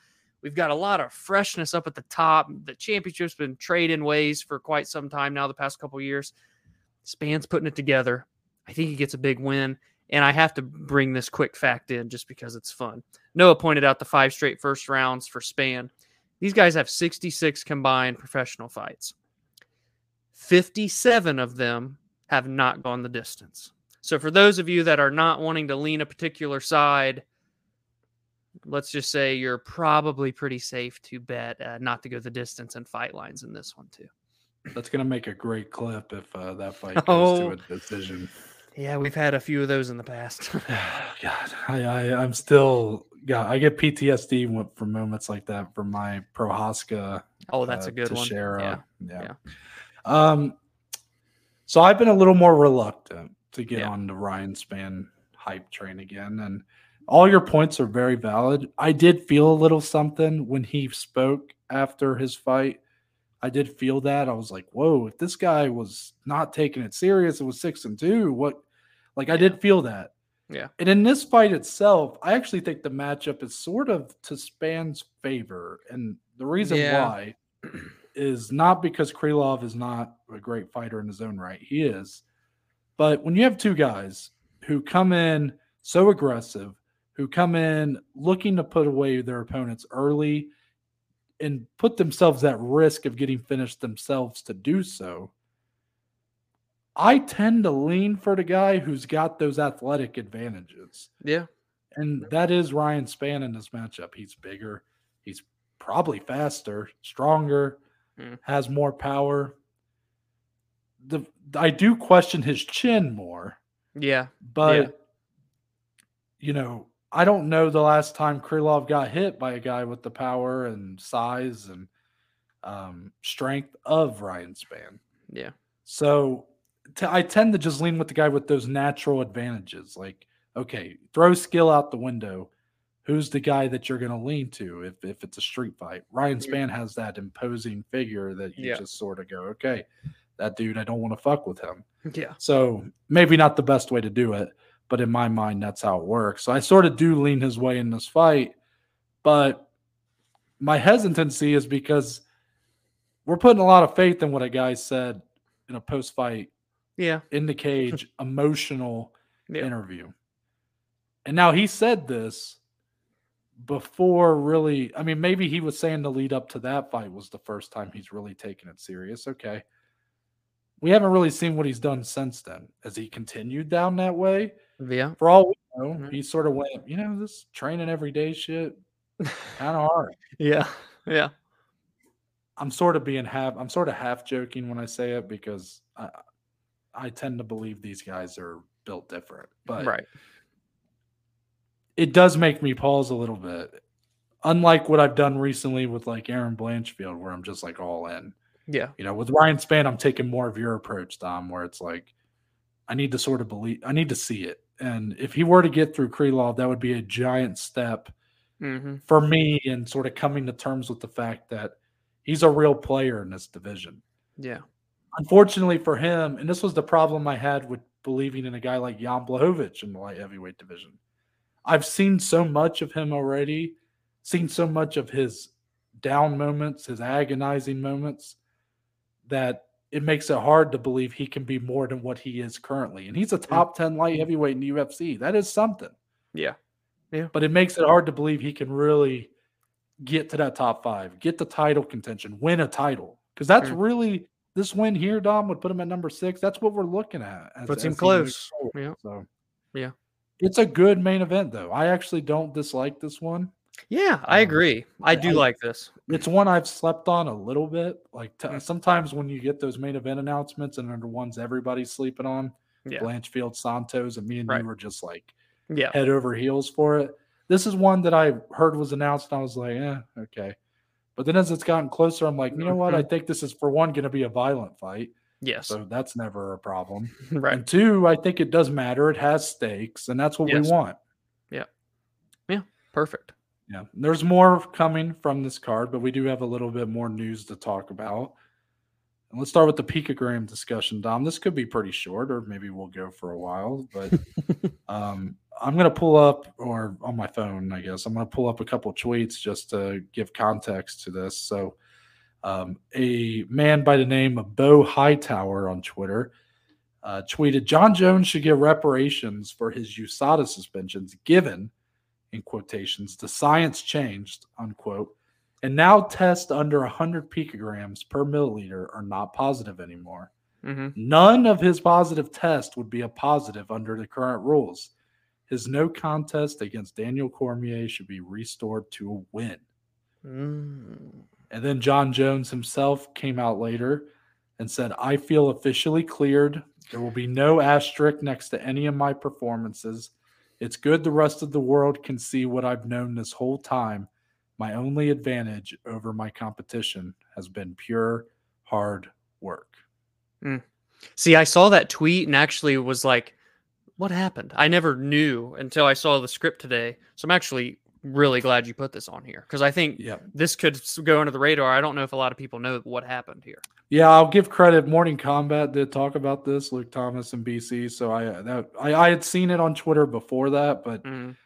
We've got a lot of freshness up at the top. The championship's been trading ways for quite some time now, the past couple years. Spann's putting it together. I think he gets a big win. And I have to bring this quick fact in just because it's fun. Noah pointed out the five straight first rounds for Spann. These guys have 66 combined professional fights. 57 of them have not gone the distance. So, for those of you that are not wanting to lean a particular side, let's just say you're probably pretty safe to bet uh, not to go the distance and fight lines in this one, too. That's going to make a great clip if uh, that fight goes oh, to a decision. Yeah, we've had a few of those in the past. God, I, I, I'm still, yeah, I get PTSD from moments like that from my Prochazka. Oh, that's uh, a good one. Yeah. yeah. yeah. Um, so I've been a little more reluctant to get yeah. on the Ryan Spann hype train again, and all your points are very valid. I did feel a little something when he spoke after his fight. I did feel that. I was like, whoa, if this guy was not taking it serious, it was six and two. What like I did feel that. Yeah. And in this fight itself, I actually think the matchup is sort of to Spann's favor. And the reason yeah. why is not because Krylov is not a great fighter in his own right. He is. But when you have two guys who come in so aggressive, who come in looking to put away their opponents early and put themselves at risk of getting finished themselves to do so, I tend to lean for the guy who's got those athletic advantages. Yeah. And that is Ryan Spann in this matchup. He's bigger, he's probably faster, stronger, mm. has more power. The I do question his chin more. Yeah. But yeah. you know, I don't know the last time Krylov got hit by a guy with the power and size and um, strength of Ryan Spann. Yeah. So t- I tend to just lean with the guy with those natural advantages. Like, okay, throw skill out the window who's the guy that you're going to lean to if, if it's a street fight. Ryan Spann has that imposing figure that you yeah. just sort of go, okay, that dude, I don't want to fuck with him. Yeah. So maybe not the best way to do it, but in my mind, that's how it works. So I sort of do lean his way in this fight, but my hesitancy is because we're putting a lot of faith in what a guy said in a post fight, yeah, in the cage, emotional yeah. interview. And now he said this before really i mean maybe he was saying the lead up to that fight was the first time he's really taken it serious okay we haven't really seen what he's done since then. Has he continued down that way? Yeah. For all we know mm-hmm. he sort of went you know this training every day shit kind of hard. Yeah. Yeah. I'm sort of being half i'm sort of half joking when i say it because i i tend to believe these guys are built different but right. it does make me pause a little bit. Unlike what I've done recently with like Erin Blanchfield, where I'm just like all in. Yeah. You know, with Ryan Spann, I'm taking more of your approach, Dom, where it's like, I need to sort of believe, I need to see it. And if he were to get through Krylov, that would be a giant step mm-hmm. for me in sort of coming to terms with the fact that he's a real player in this division. Yeah. Unfortunately for him, and this was the problem I had with believing in a guy like Jan Blachowicz in the light heavyweight division. I've seen so much of him already, seen so much of his down moments, his agonizing moments, that it makes it hard to believe he can be more than what he is currently. And he's a top 10 light heavyweight in the UFC. That is something. Yeah. Yeah. But it makes it hard to believe he can really get to that top five, get the title contention, win a title. Because that's Mm. really this win here, Dom, would put him at number six. That's what we're looking at. as- Puts him as he close. forward. Yeah. So Yeah. it's a good main event, though. I actually don't dislike this one. Yeah, I Um, agree. I do I- like this. It's one I've slept on a little bit. Like t- Mm. sometimes when you get those main event announcements and they're ones everybody's sleeping on, Yeah. Blanchfield, Santos, and me and Right. you were just like Yeah. head over heels for it. This is one that I heard was announced, and I was like, eh, okay. But then as it's gotten closer, I'm like, you know what? I think this is for one going to be a violent fight, Yes. so that's never a problem. right. And two, I think it does matter. It has stakes, and that's what Yes. we want. Yeah. Yeah. Perfect. Yeah, there's more coming from this card, but we do have a little bit more news to talk about. And let's start with the picogram discussion, Dom. This could be pretty short, or maybe we'll go for a while. But um, I'm going to pull up, or on my phone, I guess, I'm going to pull up a couple tweets just to give context to this. So, um, a man by the name of Bo Hightower on Twitter uh, tweeted Jon Jones should get reparations for his USADA suspensions, given, in quotations, the science changed, unquote, and now tests under 100 picograms per milliliter are not positive anymore. hmm None of his positive tests would be a positive under the current rules. His no contest against Daniel Cormier should be restored to a win. Mm. And then Jon Jones himself came out later and said, I feel officially cleared. There will be no asterisk next to any of my performances. It's good the rest of the world can see what I've known this whole time. My only advantage over my competition has been pure hard work. Hmm. See, I saw that tweet and actually was like, what happened? I never knew until I saw the script today. So I'm actually really glad you put this on here because I think Yep. this could go under the radar. I don't know if a lot of people know what happened here. Yeah, I'll give credit. Morning Combat did talk about this, Luke Thomas and BC. So I that I, I had seen it on Twitter before that, but Mhm.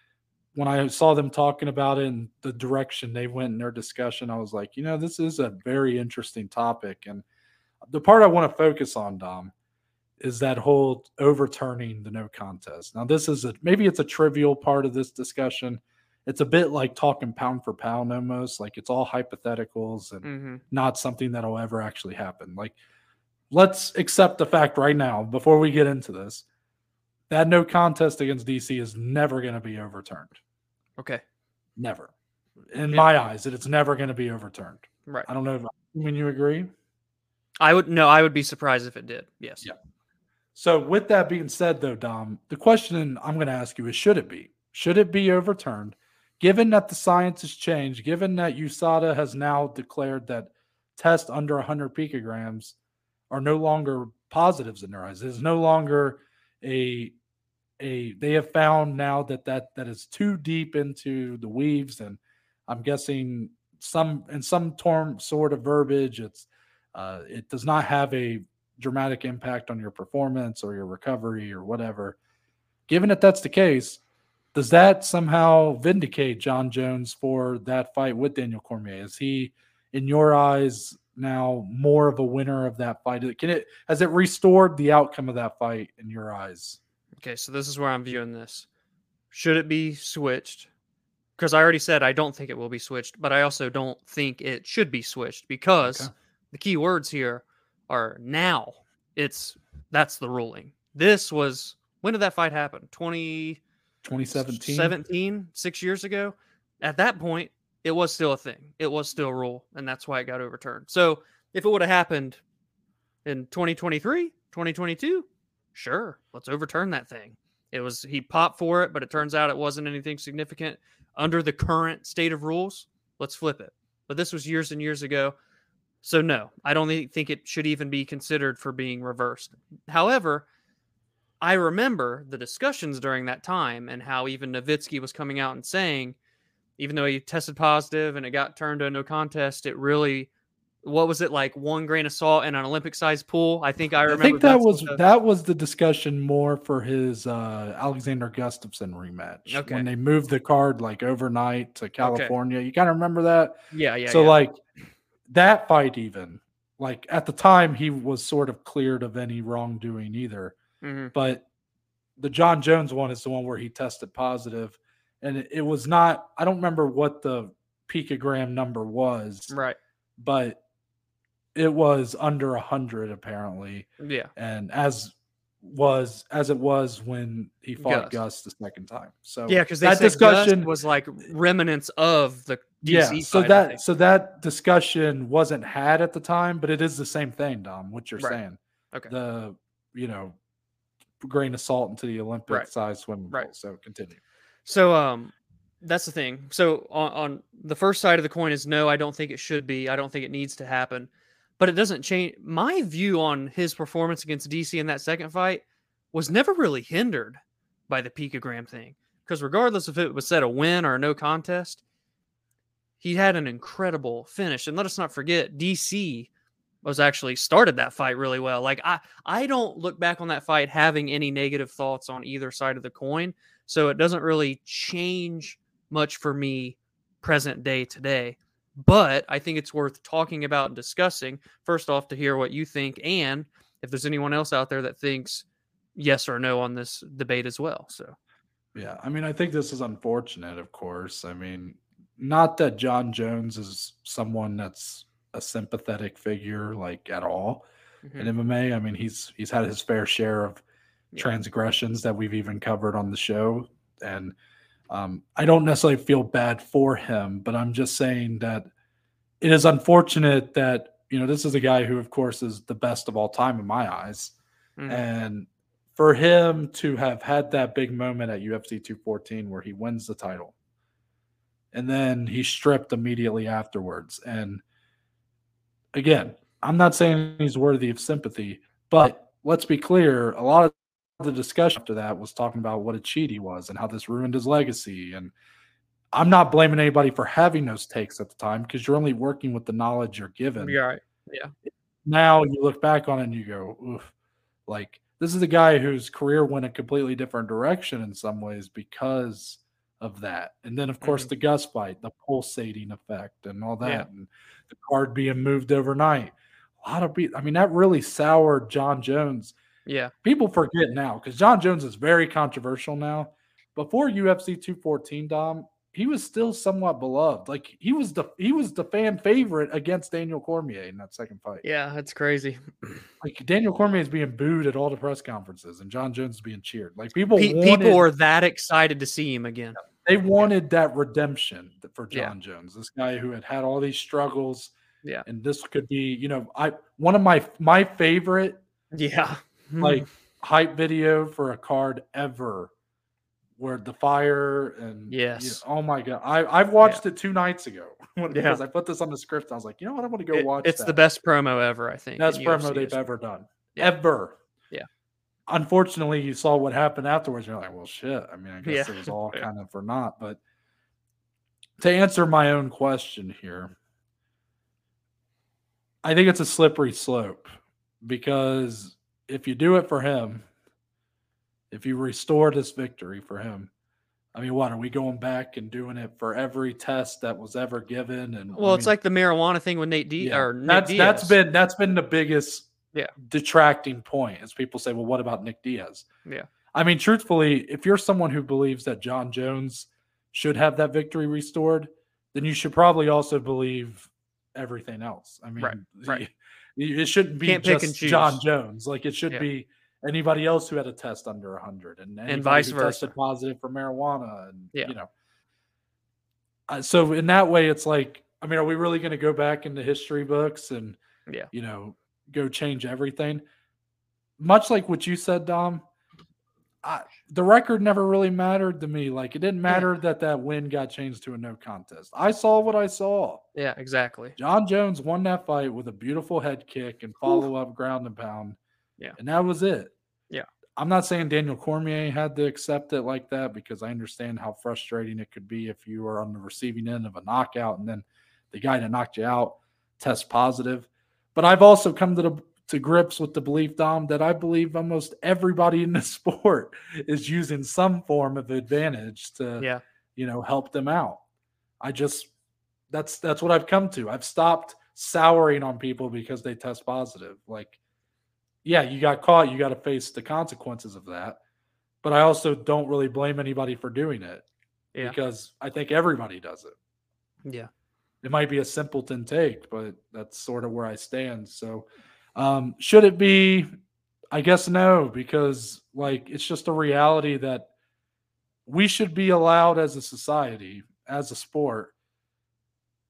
when I saw them talking about it and the direction they went in their discussion, I was like, you know, this is a very interesting topic. And the part I want to focus on, Dom, is that whole overturning the no contest. Now, this is a maybe it's a trivial part of this discussion. It's a bit like talking pound for pound almost, like it's all hypotheticals and Mhm. not something that'll ever actually happen. Like, let's accept the fact right now, before we get into this, that no contest against DC is never going to be overturned. Okay. Never. In Yeah. my eyes, it- it's never going to be overturned. Right. I don't know if I mean you agree. I would no, I would be surprised if it did. Yes. Yeah. So, with that being said, though, Dom, the question I'm going to ask you is should it be? Should it be overturned? Given that the science has changed, given that USADA has now declared that tests under 100 picograms are no longer positives in their eyes, it is no longer a a they have found now that that that is too deep into the weaves and i'm guessing some in some term sort of verbiage it's uh, it does not have a dramatic impact on your performance or your recovery or whatever. Given that that's the case does that somehow vindicate jon jones for that fight with daniel cormier is he in your eyes now more of a winner of that fight can it has it restored the outcome of that fight in your eyes Okay, so this is where I'm viewing this. Should it be switched? Because I already said I don't think it will be switched, but I also don't think it should be switched because Okay. the key words here are now. It's that's the ruling. This was when did that fight happen? 20 2017 17, six years ago. At that point, it was still a thing. It was still a rule, and that's why it got overturned. So if it would have happened in 2023, 2022, sure, let's overturn that thing. It was he popped for it, but it turns out it wasn't anything significant under the current state of rules. Let's flip it. But this was years and years ago. So no, I don't think it should even be considered for being reversed. However, I remember the discussions during that time and how even Novitzky was coming out and saying, even though he tested positive and it got turned to a no contest, it really, what was it like one grain of salt in an Olympic sized pool? I think I remember. I think that was the- that was the discussion more for his uh, Alexander Gustafsson rematch Okay. when they moved the card like overnight to California. You kind of remember that? yeah, yeah. so yeah. like that fight, even like at the time, he was sort of cleared of any wrongdoing either. Mhm. But the Jon Jones one is the one where he tested positive, and it, it was not. I don't remember what the picogram number was, Right. but it was under a hundred apparently, Yeah. and as was as it was when he fought Gus. Gus, the second time. So Yeah, because that discussion Gus was like remnants of the DC yeah. So fight, that so that discussion wasn't had at the time, but it is the same thing, Dom. What you're Right. saying, Okay. the you know grain of salt into the Olympic Right. size swimming Right. pool. So continue. So um that's the thing. So on, on the first side of the coin is no, I don't think it should be. I don't think it needs to happen. But it doesn't change my view on his performance against DC in that second fight was never really hindered by the picogram thing. Because regardless if it was set a win or a no contest, he had an incredible finish. And let us not forget, DC was actually started that fight really well. Like I I don't look back on that fight having any negative thoughts on either side of the coin. So it doesn't really change much for me present day today. But I think it's worth talking about and discussing. First off, to hear what you think, and if there's anyone else out there that thinks yes or no on this debate as well. So Yeah, I mean, I think this is unfortunate, of course. I mean, not that Jon Jones is someone that's a sympathetic figure like at all mhm, in MMA. I mean, he's he's had his fair share of Yeah. transgressions that we've even covered on the show, and um, I don't necessarily feel bad for him, but I'm just saying that it is unfortunate that you know this is a guy who, of course, is the best of all time in my eyes, mhm, and for him to have had that big moment at UFC 214 where he wins the title and then he's stripped immediately afterwards. And again, I'm not saying he's worthy of sympathy, but let's be clear a lot of the discussion after that was talking about what a cheat he was and how this ruined his legacy. And I'm not blaming anybody for having those takes at the time because you're only working with the knowledge you're given you're right. now you look back on it and you go, Oof, like this is a guy whose career went a completely different direction in some ways because of that. And then of course Mhm. the Gus fight, the pulsating effect and all that, Yeah. and the card being moved overnight. A lot of people, I mean, that really soured Jon Jones. Yeah. People forget now because Jon Jones is very controversial now. Before UFC 214, Dom, he was still somewhat beloved. Like he was the he was the fan favorite against Daniel Cormier in that second fight Yeah, that's crazy. like Daniel Cormier is being booed at all the press conferences, and Jon Jones is being cheered. Like people, Pe- wanted, people were that excited to see him again. They wanted that redemption for Yeah. Jon Jones, this guy who had had all these struggles. Yeah. and this could be, you know, I one of my my favorite Yeah. like hype video for a card ever, where the fire and you know, Yes. oh my god, I I've watched it two nights ago when, Yeah. because I put this on the script. I was like, you know what, I'm going to go It- watch. it's the best promo ever, I think. Best promo UFC they've ever done. Yeah. Ever. Unfortunately, you saw what happened afterwards. You're like, well, shit. I mean, I guess Yeah. it was all kind of for naught. But to answer my own question here, I think it's a slippery slope because if you do it for him, if you restore this victory for him, I mean, what are we going back and doing it for every test that was ever given? And I Well, it's like the marijuana thing with Nate D yeah, or Nick that's that's Diaz. been that's been the biggest Yeah. detracting point as people say, well, what about Nick Diaz? Yeah. I mean, truthfully, if you're someone who believes that Jon Jones should have that victory restored, then you should probably also believe everything else. I mean, Right, right. it shouldn't be Can't just Jon. Jones. Like it should Yeah. be anybody else who had a test under 100 and, vice versa. tested positive for marijuana and Yeah. you know uh, so in that way it's like i mean are we really going to go back into history books and Yeah. you know go change everything much like what you said dom I, the record never really mattered to me like it didn't matter that that win got changed to a no contest i saw what i saw Yeah, exactly. Jon Jones won that fight with a beautiful head kick and follow up ground and pound. Yeah. And that was it. Yeah. I'm not saying Daniel Cormier had to accept it like that because I understand how frustrating it could be if you are on the receiving end of a knockout and then the guy that knocked you out tests positive. But I've also come to the to grips with the belief, Dom, that I believe almost everybody in the sport is using some form of advantage to Yeah. you know help them out i just that's that's what i've come to i've stopped souring on people because they test positive like yeah you got caught you got to face the consequences of that but i also don't really blame anybody for doing it Yeah. because i think everybody does it Yeah. It might be a simpleton take, but that's sort of where I stand. So, um, should it be? I guess no, because like it's just a reality that we should be allowed as a society, as a sport,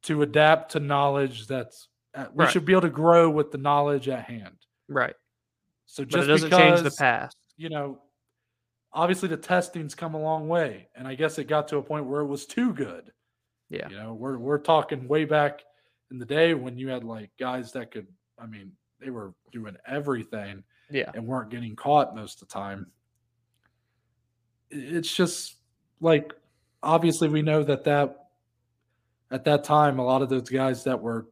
to adapt to knowledge that's uh, we Right. should be able to grow with the knowledge at hand. Right. So But just it doesn't because, change the past. you know, obviously the testing's come a long way, and I guess it got to a point where it was too good. Yeah. You know, we're we're talking way back in the day when you had like guys that could, I mean, they were doing everything Yeah. and weren't getting caught most of the time. It's just like obviously we know that that at that time a lot of those guys that were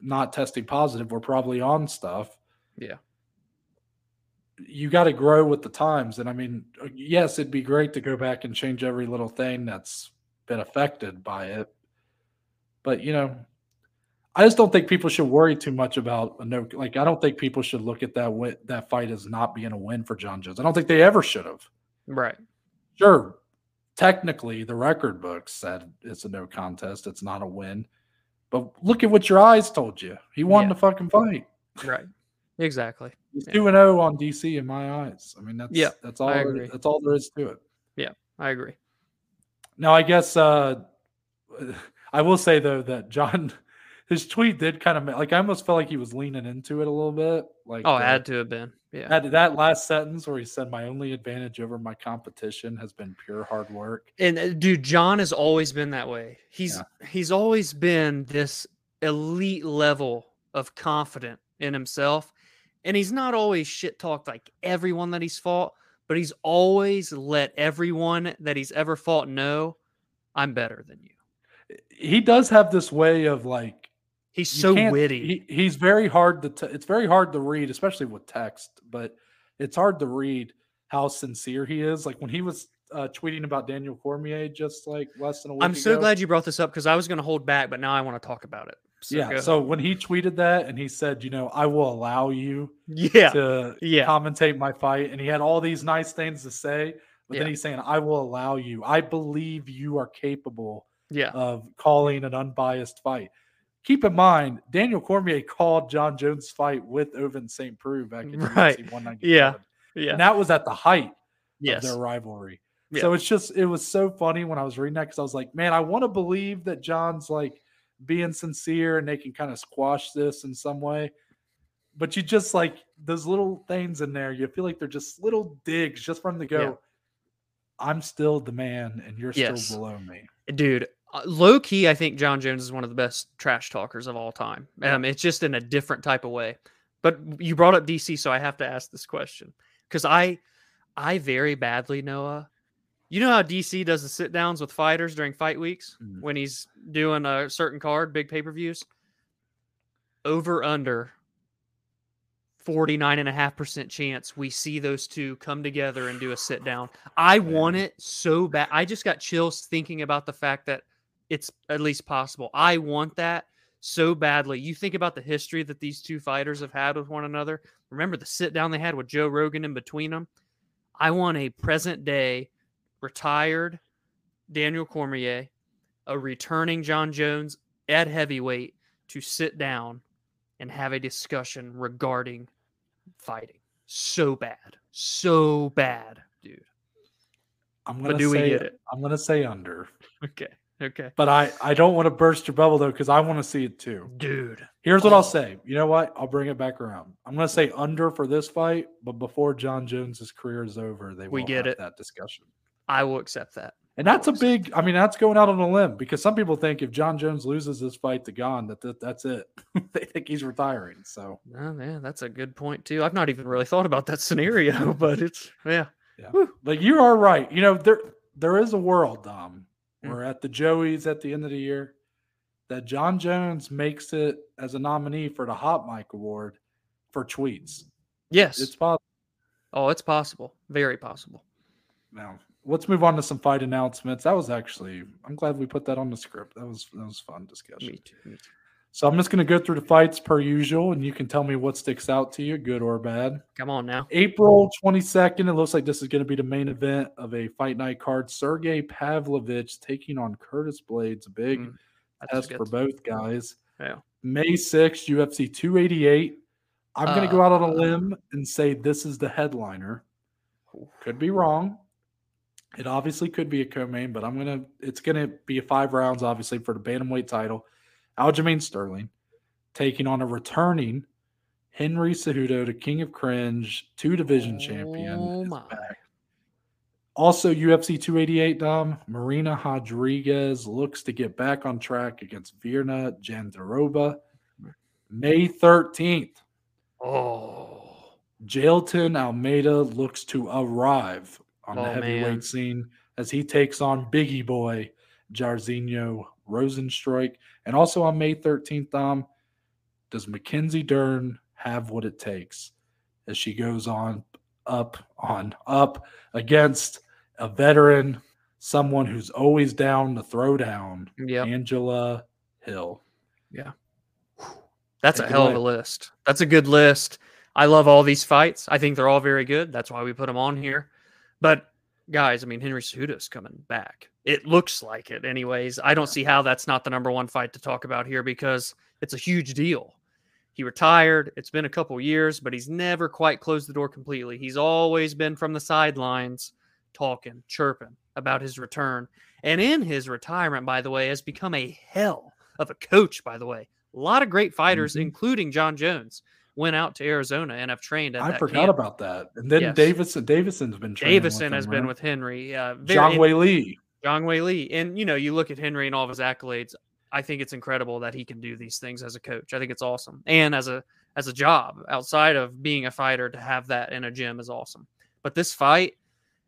not testing positive were probably on stuff. Yeah. You got to grow with the times and I mean uh, yes it'd be great to go back and change every little thing that's been affected by it. But you know I just don't think people should worry too much about a no. Like, I don't think people should look at that win, that fight as not being a win for Jon Jones. I don't think they ever should have. Right. Sure, technically, the record book said it's a no contest. It's not a win. But look at what your eyes told you. He won Yeah. the fucking fight. Right. Exactly. He's two and zero on DC in my eyes. I mean, that's Yeah, that's all. There-. That's all there is to it. Yeah, I agree. Now, I guess uh, I will say though that Jon, his tweet did kind of like I almost felt like he was leaning into it a little bit. Like, Oh, uh, had to have been. Yeah. that that last sentence where he said, "My only advantage over my competition has been pure hard work." And uh, dude, Jon has always been that way. He's he's always been this elite level of confident in himself. And he's not always shit talked like everyone that he's fought, but he's always let everyone that he's ever fought know I'm better than you. He does have this way of like He's so witty. He, he's very hard to. T- it's very hard to read, especially with text. But it's hard to read how sincere he is. Like when he was uh, tweeting about Daniel Cormier just like less than a week. I'm so ago. glad you brought this up because I was going to hold back, but now I want to talk about it. Yeah. So when he tweeted that and he said, you know, I will allow you yeah, to yeah, commentate my fight, and he had all these nice things to say, but Yeah. then he's saying, I will allow you. I believe you are capable yeah, of calling an unbiased fight. Keep in mind, Daniel Cormier called Jon Jones' fight with Ovince St. Preux back in Right. UFC 197. Yeah. yeah. And that was at the height yes, of their rivalry. Yeah. So it's just, it was so funny when I was reading that because I was like, man, I want to believe that Jon's like being sincere and they can kind of squash this in some way. But you just like those little things in there, you feel like they're just little digs just from the go. Yeah. I'm still the man and you're Yes. still below me. dude. Uh, low key, I think Jon Jones is one of the best trash talkers of all time. Um, it's just in a different type of way. But you brought up DC, so I have to ask this question because I, I very badly Noah. You know how DC does the sit downs with fighters during fight weeks Mhm. when he's doing a certain card, big pay per views. Over under 49.5% chance we see those two come together and do a sit down. I want it so bad. I just got chills thinking about the fact that it's at least possible. I want that so badly. You think about the history that these two fighters have had with one another. Remember the sit down they had with Joe Rogan in between them? I want a present day retired Daniel Cormier, a returning Jon Jones at heavyweight to sit down and have a discussion regarding fighting. So bad. So bad, dude. I'm gonna do we say get it? I'm gonna say under. Okay. Okay. But I, I don't want to burst your bubble though, because I want to see it too. Dude. Here's what Oh. I'll say. You know what? I'll bring it back around. I'm gonna say under for this fight, but before Jon Jones's career is over, they We get have it. that discussion. I will accept that. And that's a big. I mean, that's going out on a limb because some people think if Jon Jones loses this fight to Gane, that, that that's it. they think he's retiring. So Oh, yeah, that's a good point too. I've not even really thought about that scenario, but it's yeah. But you are right. You know, there there is a world, Dom, Mm. where at the Joeys at the end of the year, that Jon Jones makes it as a nominee for the Hot Mic Award for tweets. Yes. It's possible. oh, it's possible. Very possible. Now, let's move on to some fight announcements. That was actually, I'm glad we put that on the script. That was that was fun discussion. Me too. Me too. So I'm just going to go through the fights per usual, and you can tell me what sticks out to you, good or bad. Come on now. April 22nd, it looks like this is going to be the main event of a fight night card. Sergey Pavlovich taking on Curtis Blaydes, a big Mm. test for both guys. Yeah. May 6th, UFC 288. I'm going to go out on a Uh, limb and say this is the headliner. Could be wrong. It obviously could be a co-main, but I'm gonna. It's gonna be five rounds, obviously, for the bantamweight title. Aljamain Sterling taking on a returning Henry Cejudo, the King of Cringe, two division champion. Oh my. Also, UFC 288 Dom Marina Rodriguez looks to get back on track against Virna Jandiroba. May 13th, Oh, Jailton Almeida looks to arrive on the Oh, heavyweight man. scene as he takes on Biggie Boy Jairzinho Rozenstruik. And also on May 13th, Dom, does Mackenzie Dern have what it takes as she goes on up, on up against a veteran, someone who's always down to throw down, yeah. Angela Hill? Yeah. That's Take a hell of a list. That's a good list. I love all these fights. I think they're all very good. That's why we put them on here. But guys, I mean, Henry Cejudo's coming back. It looks like it, anyways. I don't see how that's not the number one fight to talk about here because it's a huge deal. He retired. It's been a couple years, but he's never quite closed the door completely. He's always been from the sidelines, talking, chirping about his return. And in his retirement, by the way, has become a hell of a coach. By the way, a lot of great fighters, Mhm. including Jon Jones, went out to Arizona and have trained at I forgot camp. about that. And then Yes. Deiveson, Deiveson's been training with Deiveson him, has been with Henry. Uh, John Wei Lee. Zhang Wei Li. And you know, you look at Henry and all of his accolades. I think it's incredible that he can do these things as a coach. I think it's awesome, and as a as a job outside of being a fighter to have that in a gym is awesome. But this fight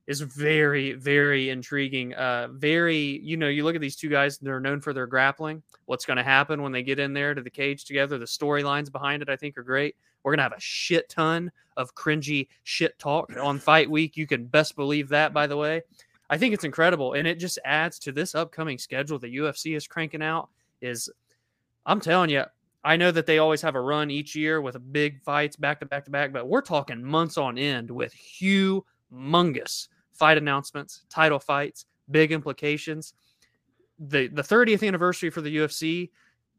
is very very intriguing. Uh, very you know, you look at these two guys; they're known for their grappling. What's going to happen when they get in there to the cage together? The storylines behind it, I think, are great. We're gonna have a shit ton of cringy shit talk on fight week. You can best believe that, by the way. I think it's incredible, and it just adds to this upcoming schedule that UFC is cranking out. Is I'm telling you, I know that they always have a run each year with a big fights back to back to back, but we're talking months on end with humongous fight announcements, title fights, big implications. The the 30th anniversary for the UFC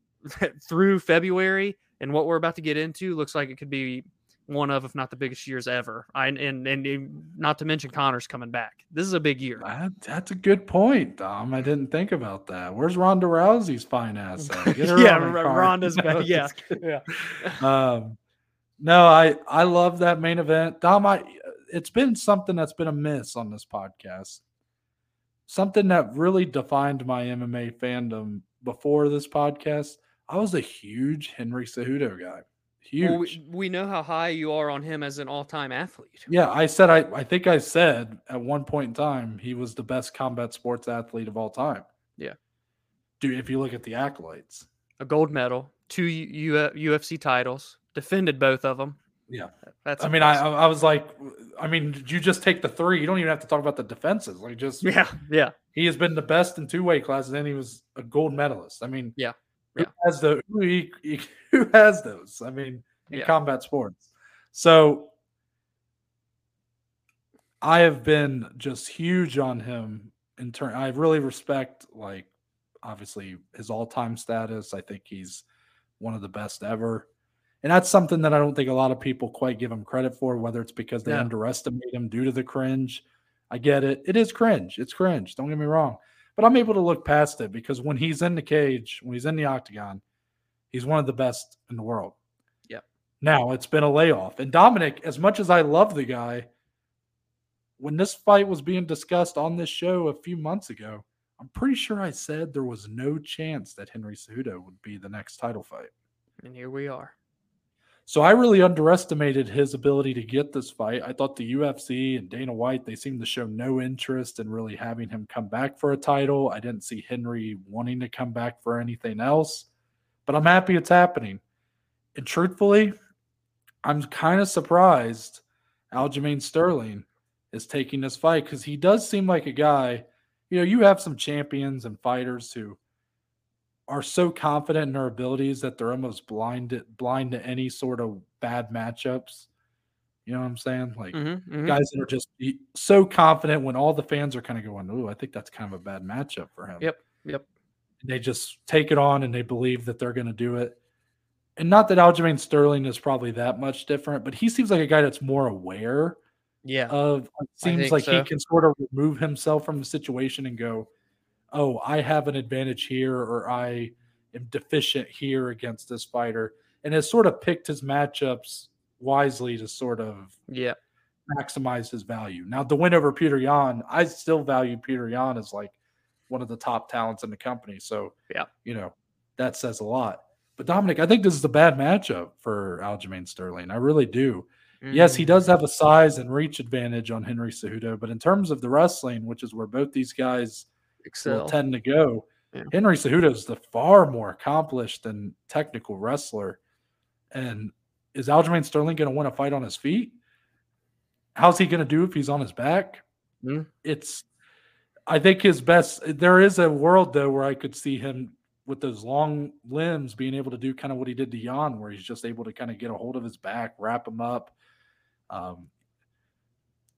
through February and what we're about to get into looks like it could be one of, if not the biggest years ever. I and and, and not to mention Conor's coming back. This is a big year. That, that's a good point, Dom. I didn't think about that. Where's Ronda Rousey's fine ass? Yeah, on the R- card. Ronda's No, back, yeah. Yeah. Um, no, I I love that main event, Dom. I it's been something that's been a miss on this podcast. Something that really defined my MMA fandom before this podcast. I was a huge Henry Cejudo guy. Huge. Well, we, we know how high you are on him as an all-time athlete. Yeah, I said I, I think I said at one point in time he was the best combat sports athlete of all time. Yeah. Dude, if you look at the accolades. A gold medal, two U, U, UFC titles, defended both of them. Yeah. That's I mean, I. I was like, I mean, you just take the three? You don't even have to talk about the defenses. Like just yeah, yeah. he has been the best in two weight classes and he was a gold medalist. I mean, Yeah, Who has the who, he, who has those? I mean, in Yeah. combat sports. So I have been just huge on him in turn. I really respect like obviously his all-time status. I think he's one of the best ever. And that's something that I don't think a lot of people quite give him credit for, whether it's because they Yeah. underestimate him due to the cringe. I get it. It is cringe. It's cringe. Don't get me wrong. But I'm able to look past it because when he's in the cage, when he's in the octagon, he's one of the best in the world. Yep. Now it's been a layoff. And Dominic, as much as I love the guy, when this fight was being discussed on this show a few months ago, I'm pretty sure I said there was no chance that Henry Cejudo would be the next title fight. And here we are. So I really underestimated his ability to get this fight. I thought the UFC and Dana White, they seemed to show no interest in really having him come back for a title. I didn't see Henry wanting to come back for anything else, but I'm happy it's happening. And truthfully, I'm kind of surprised Aljamain Sterling is taking this fight because he does seem like a guy. You know, you have some champions and fighters who are so confident in their abilities that they're almost blind blind to any sort of bad matchups. You know what I'm saying? Like Mhm, mhm. guys that are just so confident when all the fans are kind of going, "Ooh, I think that's kind of a bad matchup for him." Yep, yep. they just take it on and they believe that they're going to do it. And not that Aljamain Sterling is probably that much different, but he seems like a guy that's more aware Yeah. of seems like so. he can sort of remove himself from the situation and go, "Oh, I have an advantage here or I am deficient here against this fighter." And has sort of picked his matchups wisely to sort of yeah. maximize his value. Now, the win over Petr Yan, I still value Petr Yan as like one of the top talents in the company. So, Yeah. you know, that says a lot. But Dominic, I think this is a bad matchup for Aljamain Sterling. I really do. Yes, he Mm, does have a size and reach advantage on Henry Cejudo, but in terms of the wrestling, which is where both these guys will excel. tend to go, Yeah. Henry Cejudo is the far more accomplished and technical wrestler. And is Aljamain Sterling going to win a fight on his feet? How's he going to do if he's on his back? Mm. It's, I think his best. There is a world though where I could see him with those long limbs being able to do kind of what he did to Yan, where he's just able to kind of get a hold of his back, wrap him up, um,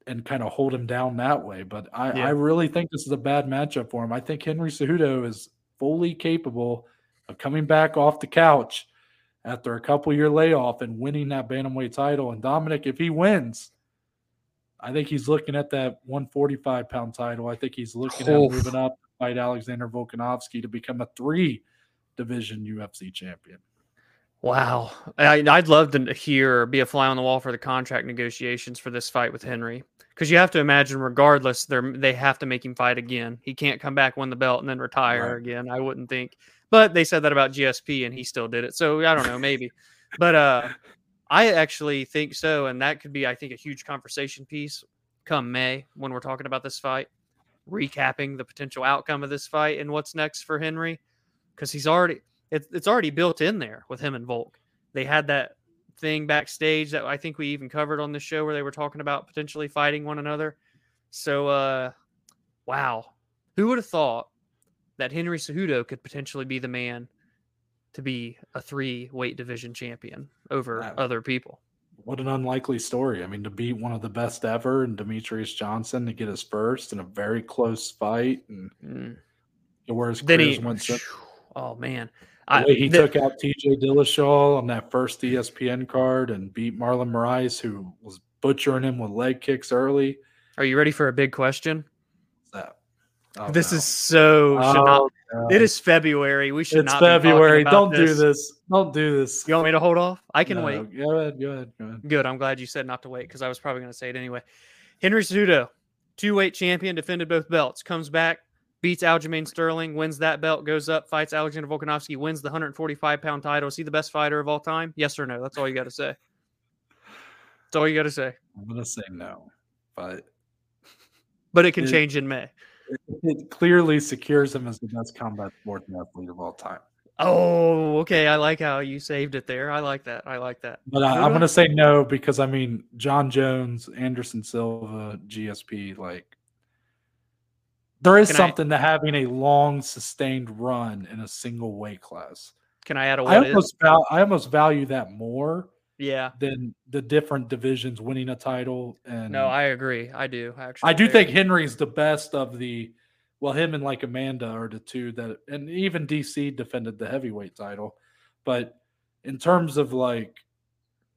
and kind of hold him down that way. But I, Yeah. I really think this is a bad matchup for him. I think Henry Cejudo is fully capable of coming back off the couch after a couple year layoff and winning that bantamweight title. And Dominic, if he wins, I think he's looking at that 145 pound title. I think he's looking Oof. at oh. moving up to fight Alexander Volkanovski to become a three division UFC champion. Wow. I, I'd love to hear be a fly on the wall for the contract negotiations for this fight with Henry. Because you have to imagine, regardless, they they have to make him fight again. He can't come back, win the belt, and then retire Right. again. I wouldn't think. But they said that about GSP, and he still did it. So I don't know, maybe. but uh, I actually think so, and that could be, I think, a huge conversation piece come May when we're talking about this fight, recapping the potential outcome of this fight and what's next for Henry, because he's already it's it's already built in there with him and Volk. They had that thing backstage that I think we even covered on the show where they were talking about potentially fighting one another. So uh wow. Who would have thought that Henry Cejudo could potentially be the man to be a three weight division champion over Wow. other people? What an unlikely story. I mean, to beat one of the best ever and Demetrious Johnson to get his first in a very close fight and Mm. where his Then he went Oh man. The way he the- took out TJ Dillashaw on that first ESPN card and beat Marlon Moraes, who was butchering him with leg kicks early. Are you ready for a big question? Oh, this no. is so should not Oh, it is February. We should It's not February. Don't do this. this. Don't do this. You want me to hold off? I can No, wait. Go ahead. Go ahead. Go ahead. Good. I'm glad you said not to wait because I was probably going to say it anyway. Henry Cejudo, two weight champion, defended both belts, comes back, beats Aljamain Sterling, wins that belt, goes up, fights Alexander Volkanovski, wins the 145 pound title. Is he the best fighter of all time? Yes or no? That's all you got to say. That's all you got to say. I'm gonna say no, but But it can It- change in May. it, clearly secures him as the best combat sports athlete of all time. Oh, okay. I like how you saved it there. I like that. I like that. But I, I'm gonna say no because I mean Jon Jones, Anderson Silva, GSP, like there is Can I- something to having a long sustained run in a single weight class. Can I add a I almost val- I almost value that more Yeah. than the different divisions winning a title. And No, I agree. I do actually. I do there. think Henry's the best of the well, him and like Amanda are the two that and even DC defended the heavyweight title. But in terms of like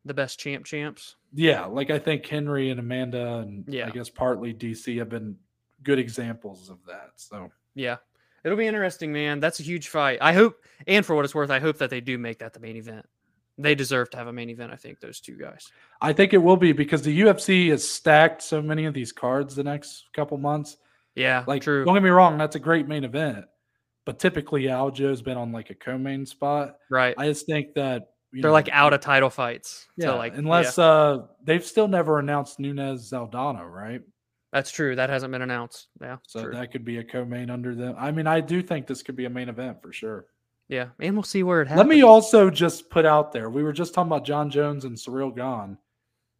the best champ champs. yeah, like I think Henry and Amanda and Yeah. I guess partly DC have been good examples of that. So Yeah. It'll be interesting, man. That's a huge fight. I hope, and for what it's worth, I hope that they do make that the main event. They deserve to have a main event, I think, those two guys. I think it will be because the UFC has stacked so many of these cards the next couple months. Yeah, Like, true. don't get me wrong, that's a great main event. But typically, Aljo's been on like a co-main spot. Right. I just think that you They're know, like out of title fights. Yeah, so like unless yeah, uh they've still never announced Nunes Aldana, right? That's true. That hasn't been announced. Yeah. So true. that could be a co-main under them. I mean, I do think this could be a main event for sure. yeah. And we'll see where it happens. Let me also just put out there. We were just talking about Jon Jones and Ciryl Gane.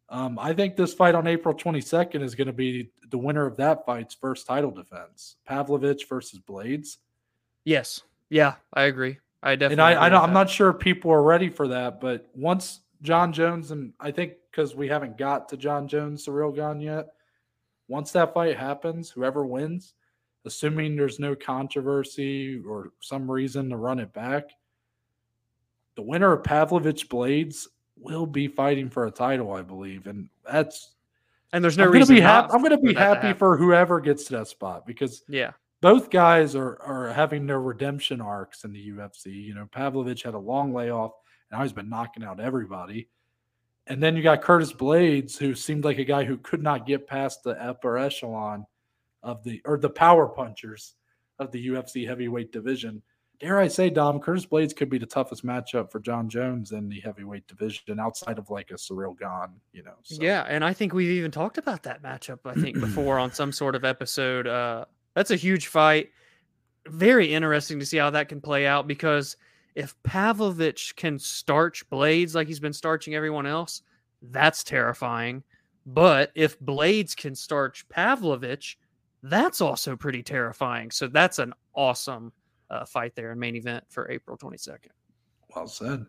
Um, I think this fight on April 22nd is going to be the winner of that fight's first title defense. Pavlovich versus Blaydes. Yes. Yeah, I agree. I definitely and I, agree I don't, I'm not sure people are ready for that, but once Jon Jones and I think because we haven't got to Jon Jones, Ciryl Gane yet, once that fight happens, whoever wins, assuming there's no controversy or some reason to run it back, the winner of Pavlovich Blaydes will be fighting for a title, I believe, and that's and there's no I'm gonna reason. be happy. I'm gonna be for happy for whoever gets to that spot because Yeah, both guys are are having their redemption arcs in the UFC. You know, Pavlovich had a long layoff, and now he's been knocking out everybody. And then you got Curtis Blaydes, who seemed like a guy who could not get past the upper echelon of the or the power punchers of the UFC heavyweight division. Dare I say, Dom, Curtis Blaydes could be the toughest matchup for Jon Jones in the heavyweight division outside of like a Ciryl Gane, you know. so. yeah, and I think we've even talked about that matchup. I think before on some sort of episode. Uh, that's a huge fight. Very interesting to see how that can play out because if Pavlovich can starch Blaydes like he's been starching everyone else, that's terrifying. But if Blaydes can starch Pavlovich, that's also pretty terrifying. So that's an awesome uh, fight there in main event for April 22nd. Well said.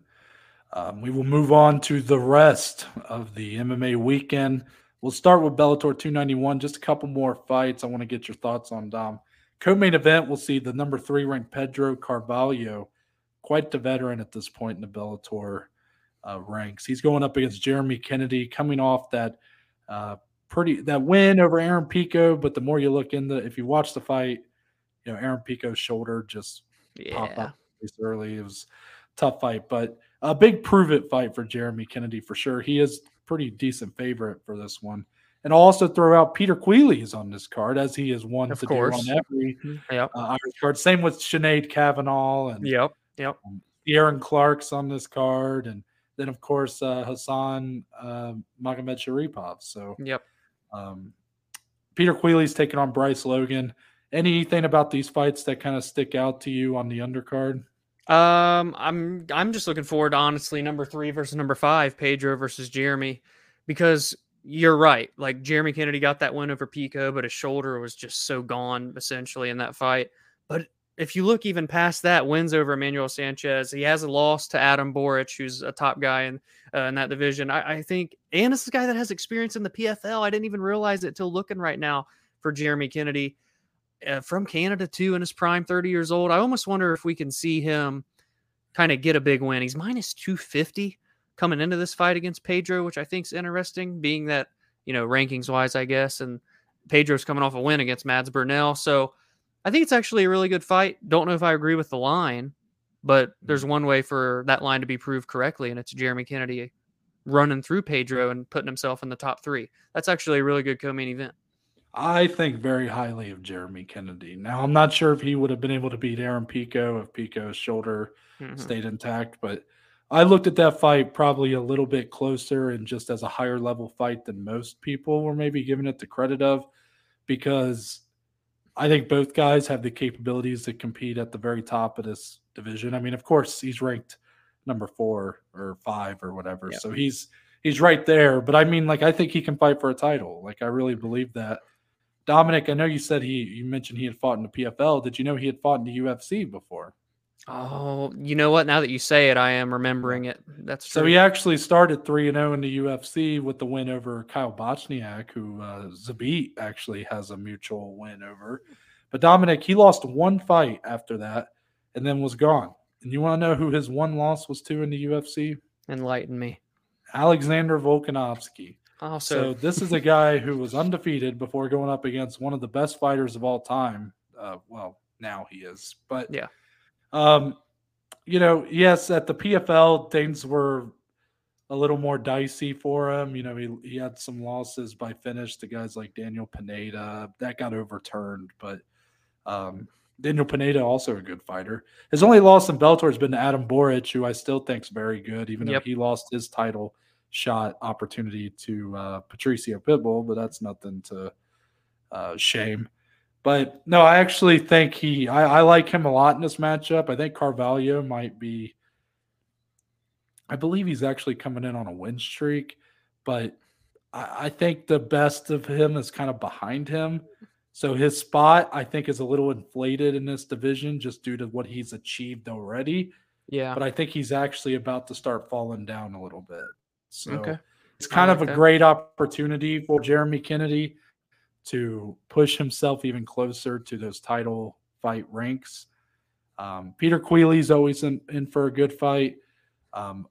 Um, we will move on to the rest of the MMA weekend. We'll start with Bellator 291. Just a couple more fights. I want to get your thoughts on Dom. Co-main event, we'll see the number three ranked Pedro Carvalho, quite the veteran at this point in the Bellator uh, ranks. He's going up against Jeremy Kennedy, coming off that uh, pretty that win over Aaron Pico. But the more you look into, if you watch the fight, you know Aaron Pico's shoulder just Yeah. up this early. It was a tough fight, but a big prove it fight for Jeremy Kennedy for sure. He is pretty decent favorite for this one. And I'll also throw out Peter Queally is on this card as he is one Of to course. do on every Yep. uh, Irish card. Same with Sinead Kavanagh and Yep. Yep. Aaron Clark's on this card, and then of course uh, Khasan uh, Magomedsharipov. So Yep. um, Peter Queally's taking on Bryce Logan. Anything about these fights that kind of stick out to you on the undercard? Um, I'm I'm just looking forward to honestly number three versus number five, Pedro versus Jeremy, because you're right. Like Jeremy Kennedy got that win over Pico, but his shoulder was just so gone essentially in that fight. But if you look even past that, wins over Emmanuel Sanchez, he has a loss to Adam Borics, who's a top guy in uh, in that division. I, I think, and this is a guy that has experience in the PFL. I didn't even realize it till looking right now for Jeremy Kennedy uh, from Canada too in his prime, 30 years old. I almost wonder if we can see him kind of get a big win. He's minus 250 coming into this fight against Pedro, which I think is interesting, being that, you know, rankings wise, I guess. And Pedro's coming off a win against Mads Burnell. So I think it's actually a really good fight. Don't know if I agree with the line, but there's one way for that line to be proved correctly, and it's Jeremy Kennedy running through Pedro and putting himself in the top three. That's actually a really good co main event. I think very highly of Jeremy Kennedy. Now, I'm not sure if he would have been able to beat Aaron Pico if Pico's shoulder Mhm. stayed intact, but I looked at that fight probably a little bit closer and just as a higher level fight than most people were maybe giving it the credit of because I think both guys have the capabilities to compete at the very top of this division. I mean, of course, he's ranked number four or five or whatever. Yeah. So he's he's right there. But I mean, like I think he can fight for a title. Like I really believe that. Dominic, I know you said he you mentioned he had fought in the PFL. Did you know he had fought in the UFC before? Oh, you know what? Now that you say it, I am remembering it. That's So true. he actually started 3 and 0 in the UFC with the win over Kyle Bochniak, who uh, Zabit actually has a mutual win over. But Dominic, he lost one fight after that and then was gone. And you want to know who his one loss was to in the UFC? Enlighten me. Alexander Volkanovski. Oh, So so, this is a guy who was undefeated before going up against one of the best fighters of all time. Uh, well, now he is, but Yeah. Um, you know, yes, at the PFL things were a little more dicey for him. You know, he he had some losses by finish to guys like Daniel Pineda that got overturned, but um, Daniel Pineda also a good fighter. His only loss in Bellator has been to Adam Borics, who I still think's very good, even Yep. though he lost his title shot opportunity to uh, Patricio Pitbull, but that's nothing to uh, shame. But no, I actually think he, I, I like him a lot in this matchup. I think Carvalho might be, I believe he's actually coming in on a win streak, but I, I think the best of him is kind of behind him. So his spot, I think, is a little inflated in this division just due to what he's achieved already yeah. but I think he's actually about to start falling down a little bit. So Okay. it's kind I of a that. great opportunity for Jeremy Kennedy to push himself even closer to those title fight ranks. Um, Peter Queally's always in, in for a good fight. Um,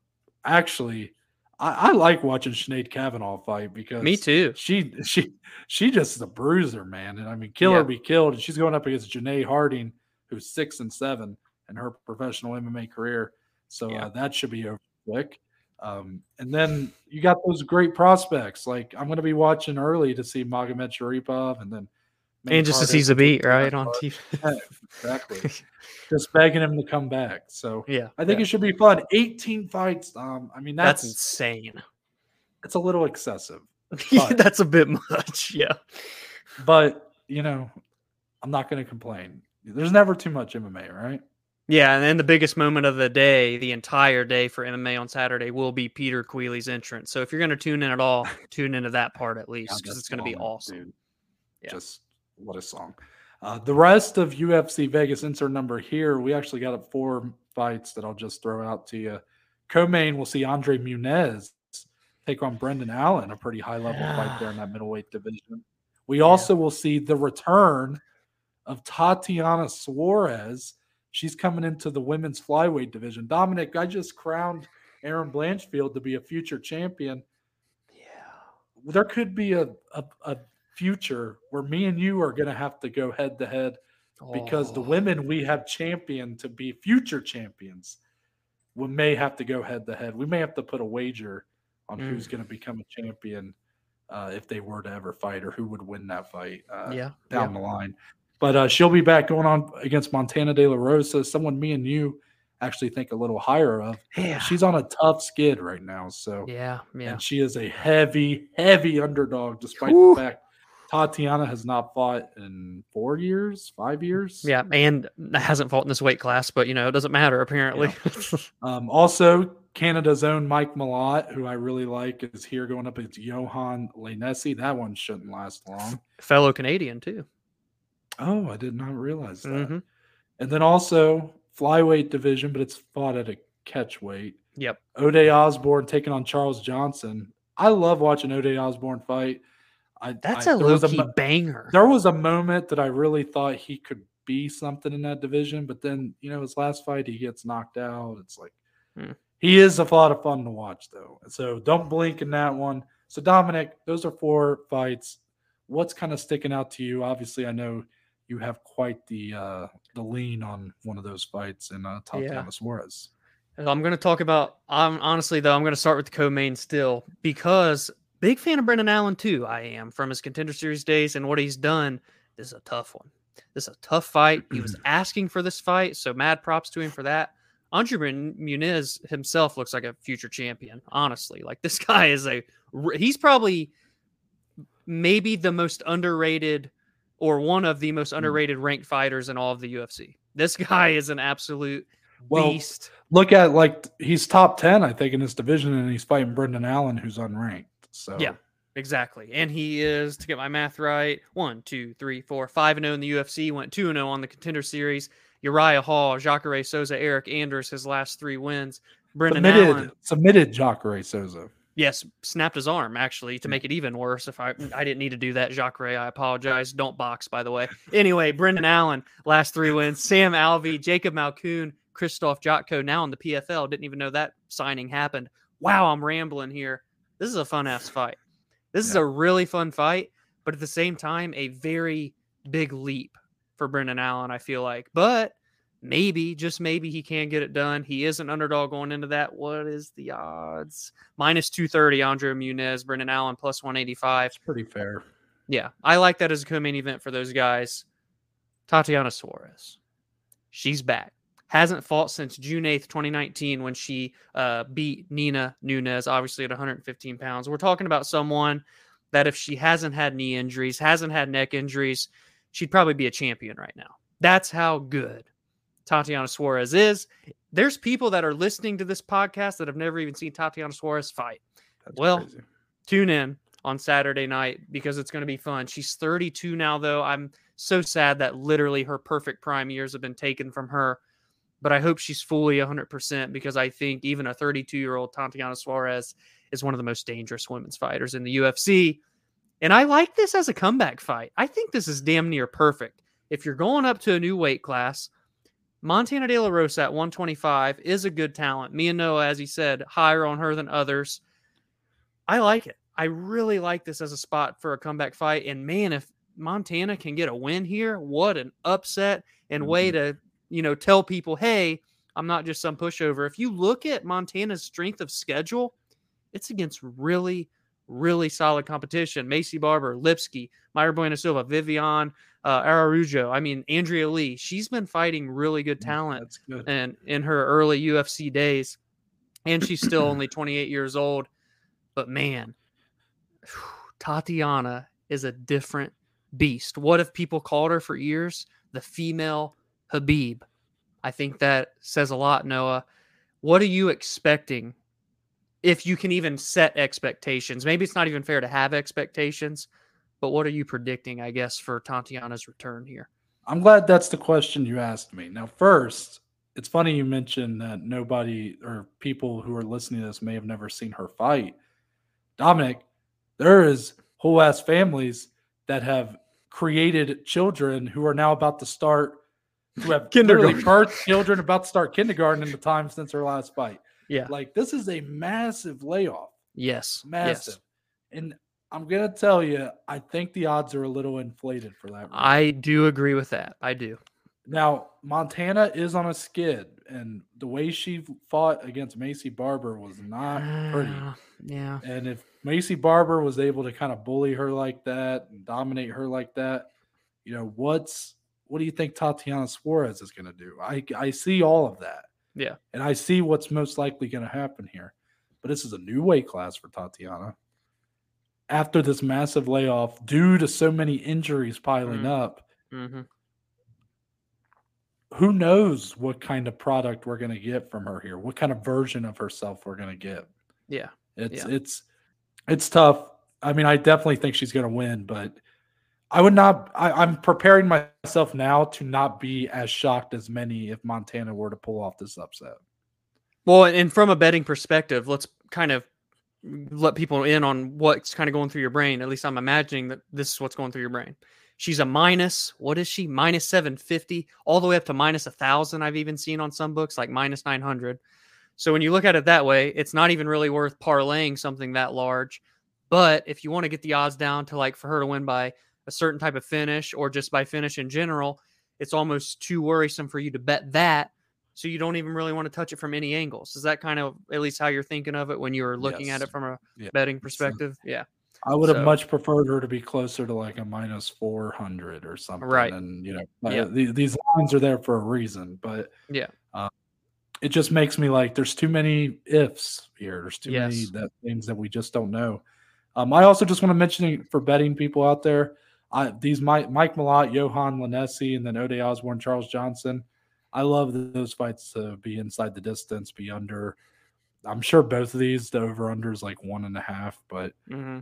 actually, I, I, like watching Sinead Kavanagh fight because me too. She she she just is a bruiser, man. And I mean, kill yeah. or be killed. And she's going up against Janay Harding, who's six and seven in her professional MMA career. So yeah. uh, that should be over quick. Um, and then you got those great prospects. Like I'm going to be watching early to see Magomedsharipov, and then and just to see Zabit right on TV. yeah, exactly. just begging him to come back. So yeah, I think yeah. it should be fun. 18 fights. Um, I mean that's, that's insane. It's a little excessive. that's a bit much. Yeah, but you know, I'm not going to complain. There's never too much MMA, right? Yeah, and then the biggest moment of the day, the entire day for MMA on Saturday, will be Peter Queally's entrance. So if you're going to tune in at all, tune into that part at least because it's going to be awesome. Dude. Yeah. Just what a song. Uh, the rest of UFC Vegas insert number here, we actually got four fights that I'll just throw out to you. Co-main, we'll see Andre Muniz take on Brendan Allen, a pretty high level fight there in that middleweight division. We also yeah. will see the return of Tatiana Suarez She's coming into the women's flyweight division. Dominic, I just crowned Erin Blanchfield to be a future champion. Yeah. There could be a, a, a future where me and you are going to have to go head to head because the women we have championed to be future champions we may have to go head to head. We may have to put a wager on mm. who's going to become a champion uh, if they were to ever fight or who would win that fight uh, yeah, down yeah. the line. But uh, she'll be back going on against Montana De La Rosa, someone me and you actually think a little higher of. Yeah. She's on a tough skid right now. So yeah, yeah. And she is a heavy, heavy underdog, despite Woo. the fact Tatiana has not fought in four years, five years. Yeah, and hasn't fought in this weight class, but you know, it doesn't matter apparently. Yeah. um, also, Canada's own Mike Malott, who I really like, is here going up against Yohan Lainesse. That one shouldn't last long. Fellow Canadian too. Oh, I did not realize that. Mm-hmm. And then also flyweight division, but it's fought at a catch weight. Yep. Ode Osborne taking on Charles Johnson. I love watching Ode Osborne fight. I, That's I, a low key banger. There was a moment that I really thought he could be something in that division, but then you know his last fight he gets knocked out. It's like hmm. he is a lot of fun to watch though. So don't blink in that one. So Dominic, those are four fights. What's kind of sticking out to you? Obviously, I know you have quite the uh, the lean on one of those fights in uh, Tatiana yeah. Suarez. I'm going to talk about. I'm honestly though. I'm going to start with the co-main still because big fan of Brendan Allen too. I am from his contender series days and what he's done. This is a tough one. This is a tough fight. He was asking for this fight, so mad props to him for that. Andre Muniz himself looks like a future champion. Honestly, like this guy is a. He's probably maybe the most underrated or one of the most hmm. underrated ranked fighters in all of the UFC. This guy is an absolute well, beast. Look at like he's top 10, I think, in this division, and he's fighting Brendan Allen, who's unranked. So yeah, exactly. And he is, to get my math right, one, two, three, four, five and 0 in the UFC, went 2 and 0 on the contender series. Uriah Hall, Jacare Souza, Eric Anders, his last three wins. Brendan submitted, Allen submitted Jacare Souza. Yes, snapped his arm actually to make it even worse. If I I didn't need to do that, Jacare, I apologize. Don't box, by the way. Anyway, Brendan Allen, last three wins. Sam Alvey, Jacob Malkoun, Krzysztof Jotko, now in the PFL. Didn't even know that signing happened. Wow, I'm rambling here. This is a fun ass fight. This yeah. is a really fun fight, but at the same time, a very big leap for Brendan Allen. I feel like, but maybe, just maybe, he can get it done. He is an underdog going into that. What is the odds? Minus 230, Andre Muniz, Brendan Allen, plus 185. It's pretty fair. Yeah, I like that as a co main event for those guys. Tatiana Suarez, she's back. Hasn't fought since June 8th, 2019, when she uh, beat Nina Nunes, obviously at 115 pounds. We're talking about someone that if she hasn't had knee injuries, hasn't had neck injuries, she'd probably be a champion right now. That's how good Tatiana Suarez is. There's people that are listening to this podcast that have never even seen Tatiana Suarez fight. That's well, crazy. tune in on Saturday night because it's going to be fun. She's 32 now, though. I'm so sad that literally her perfect prime years have been taken from her. But I hope she's fully 100% because I think even a 32 year old Tatiana Suarez is one of the most dangerous women's fighters in the UFC. And I like this as a comeback fight. I think this is damn near perfect. If you're going up to a new weight class, Montana De La Rosa at 125 is a good talent. Me and Noah, as he said, higher on her than others. I like it. I really like this as a spot for a comeback fight. And man, if Montana can get a win here, what an upset and way Mhm. to, you know, tell people, hey, I'm not just some pushover. If you look at Montana's strength of schedule, it's against really, really solid competition. Maycee Barber, Lipski, Mayra Bueno Silva, Vivian, uh, Ararujo. I mean, Andrea Lee. She's been fighting really good talent That's good. and in her early UFC days, and she's still only 28 years old. But man, Tatiana is a different beast. What if people called her for years the female Khabib? I think that says a lot, Noah. What are you expecting? If you can even set expectations, maybe it's not even fair to have expectations, but what are you predicting, I guess, for Tatiana's return here? I'm glad that's the question you asked me. Now, first, it's funny you mentioned that nobody or people who are listening to this may have never seen her fight. Dominic, there is whole ass families that have created children who are now about to start who have literally Kindergarten. birthed children about to start kindergarten in the time since her last fight. Yeah. Like this is a massive layoff. Yes. Massive. Yes. And I'm gonna tell you, I think the odds are a little inflated for that. reason. I do agree with that. I do. Now, Montana is on a skid, and the way she fought against Maycee Barber was not pretty. Uh, yeah. And if Maycee Barber was able to kind of bully her like that and dominate her like that, you know, what's what do you think Tatiana Suarez is going to do? I I see all of that. Yeah. And I see what's most likely going to happen here. But this is a new weight class for Tatiana. After this massive layoff due to so many injuries piling Mhm. up, hmm who knows what kind of product we're going to get from her here what kind of version of herself we're going to get Yeah. it's Yeah. it's it's tough i mean i definitely think she's going to win but i would not I, i'm preparing myself now to not be as shocked as many if montana were to pull off this upset Well, and from a betting perspective, let's kind of let people in on what's kind of going through your brain. At least I'm imagining that this is what's going through your brain. She's a minus, what is she? Minus 750, all the way up to minus a thousand. I've even seen on some books like minus 900. So when you look at it that way, it's not even really worth parlaying something that large. But if you want to get the odds down to like for her to win by a certain type of finish or just by finish in general, it's almost too worrisome for you to bet that. So you don't even really want to touch it from any angles. Is that kind of at least how you're thinking of it when you were looking at it from a Yeah. betting perspective? Yeah. i would have So- much preferred her to be closer to like a minus 400 or something Right. and you know Yeah. uh, the- these lines are there for a reason but Yeah. uh, it just makes me like there's too many ifs here. There's too many that things that we just don't know. Um, I also just want to mention for betting people out there. I, these Mike, Mike Malott, Yohan Lainesse, and then Ode Osborne, Charles Johnson. I love those fights to be inside the distance, be under. I'm sure both of these the over under is like one and a half, but hmm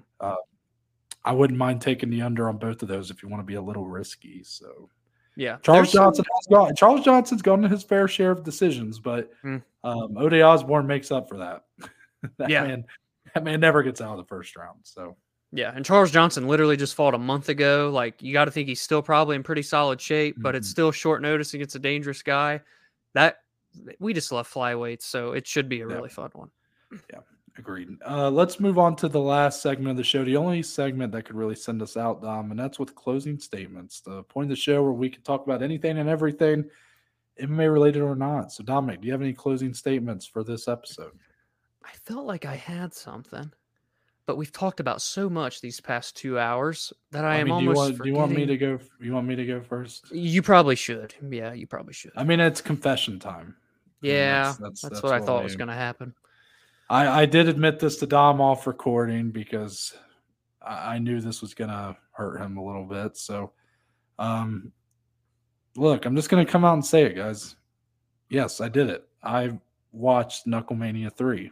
I wouldn't mind taking the under on both of those if you want to be a little risky. So Yeah. Charles There's some- Johnson has gone. Charles Johnson's gone to his fair share of decisions, but Mm. um, Ode Osborne makes up for that. that Yeah. man, that man never gets out of the first round. So Yeah, and Charles Johnson literally just fought a month ago. Like you got to think he's still probably in pretty solid shape, but it's Mhm. still short notice against a dangerous guy. That we just love flyweights, so it should be a Yeah. really fun one. Yeah, agreed. Uh, let's move on to the last segment of the show. The only segment that could really send us out, Dom, and that's with closing statements. The point of the show where we can talk about anything and everything, MMA related or not. So, Dominic, do you have any closing statements for this episode? I felt like I had something, but we've talked about so much these past two hours that I, am mean, do you almost. want, do you want me to go? You want me to go first? You probably should. Yeah, you probably should. I mean, it's confession time. I yeah, that's- that's, that's- that's what I thought I was going to happen. I, I did admit this to Dom off recording because I, I knew this was gonna hurt him a little bit. So, um, look, I'm just gonna come out and say it, guys. Yes, I did it. I watched Knucklemania three,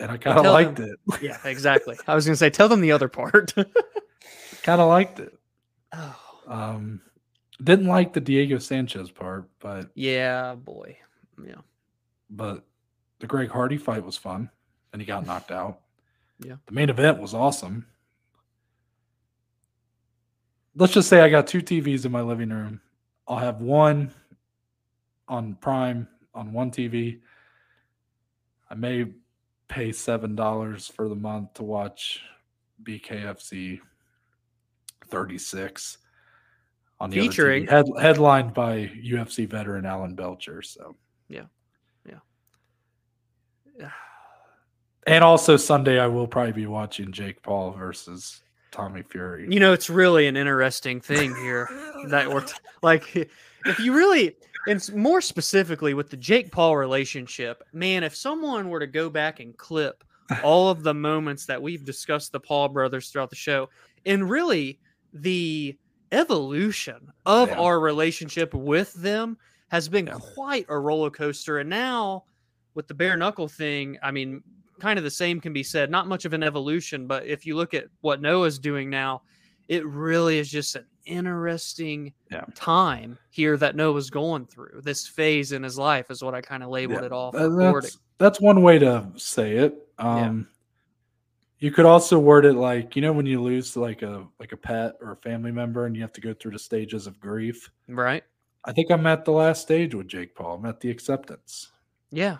and I kind of liked them- it. Yeah, exactly. I was going to say, tell them the other part. kind of liked it. oh, Um, didn't like the Diego Sanchez part, but yeah, boy. Yeah. but the Greg Hardy fight was fun, and he got knocked out. Yeah. The main event was awesome. Let's just say I got two TVs in my living room. I'll have one on Prime on one TV. I may pay seven dollars for the month to watch BKFC 36 on the Featuring- head, headlined by UFC veteran Alan Belcher. So yeah, yeah. and also Sunday I will probably be watching Jake Paul versus Tommy Fury. You know, it's really an interesting thing here that we're t- like, if you really, and more specifically with the Jake Paul relationship, man, if someone were to go back and clip all of the moments that we've discussed the Paul brothers throughout the show, and really the evolution of Yeah. our relationship with them has been Yeah. quite a roller coaster. And now with the bare knuckle thing, I mean, kind of the same can be said. Not much of an evolution, but if you look at what Noah's doing now, it really is just an interesting Yeah. time here that Noah's going through. This phase in his life is what I kind of labeled Yeah, it off. Uh, that's that's one way to say it. Um you could also word it like, you know, when you lose like a like a pet or a family member and you have to go through the stages of grief. Right? I think I'm at the last stage with Jake Paul. I'm at the acceptance. Yeah.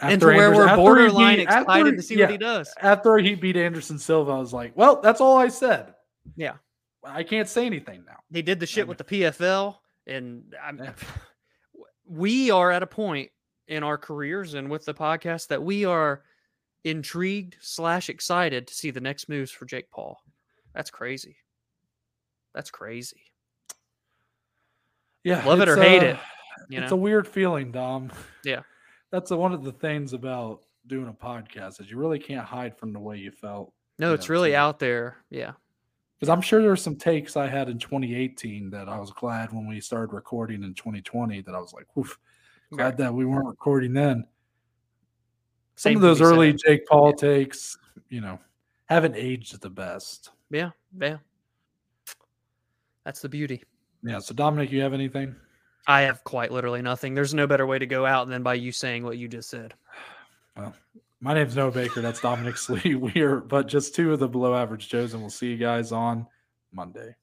After and to where we're he borderline beat- excited after- to see yeah, what he does. After he beat Anderson Silva, I was like, well, that's all I said. Yeah. I can't say anything now. They did the shit Um, with the PFL, and I'm, Yeah. we are at a point in our careers and with the podcast that we are intrigued slash excited to see the next moves for Jake Paul. That's crazy. That's crazy. Yeah. Love it or hate uh, it, You it's a weird feeling, Dom. Yeah. That's a, one of the things about doing a podcast is you really can't hide from the way you felt. no, you it's know, really to- out there. Yeah, Because I'm sure there's some takes I had in 2018 that I was glad when we started recording in 2020 that I was like, oof, glad Right. that we weren't recording then. Some Same of those early said. Jake Paul takes, you know, haven't aged the best. Yeah, yeah. That's the beauty. Yeah. So Dominic, you have anything? I have quite literally nothing. There's no better way to go out than by you saying what you just said. Well, my name's Noah Baker. That's Dominic Slee. We are but just two of the below average Joes, and we'll see you guys on Monday.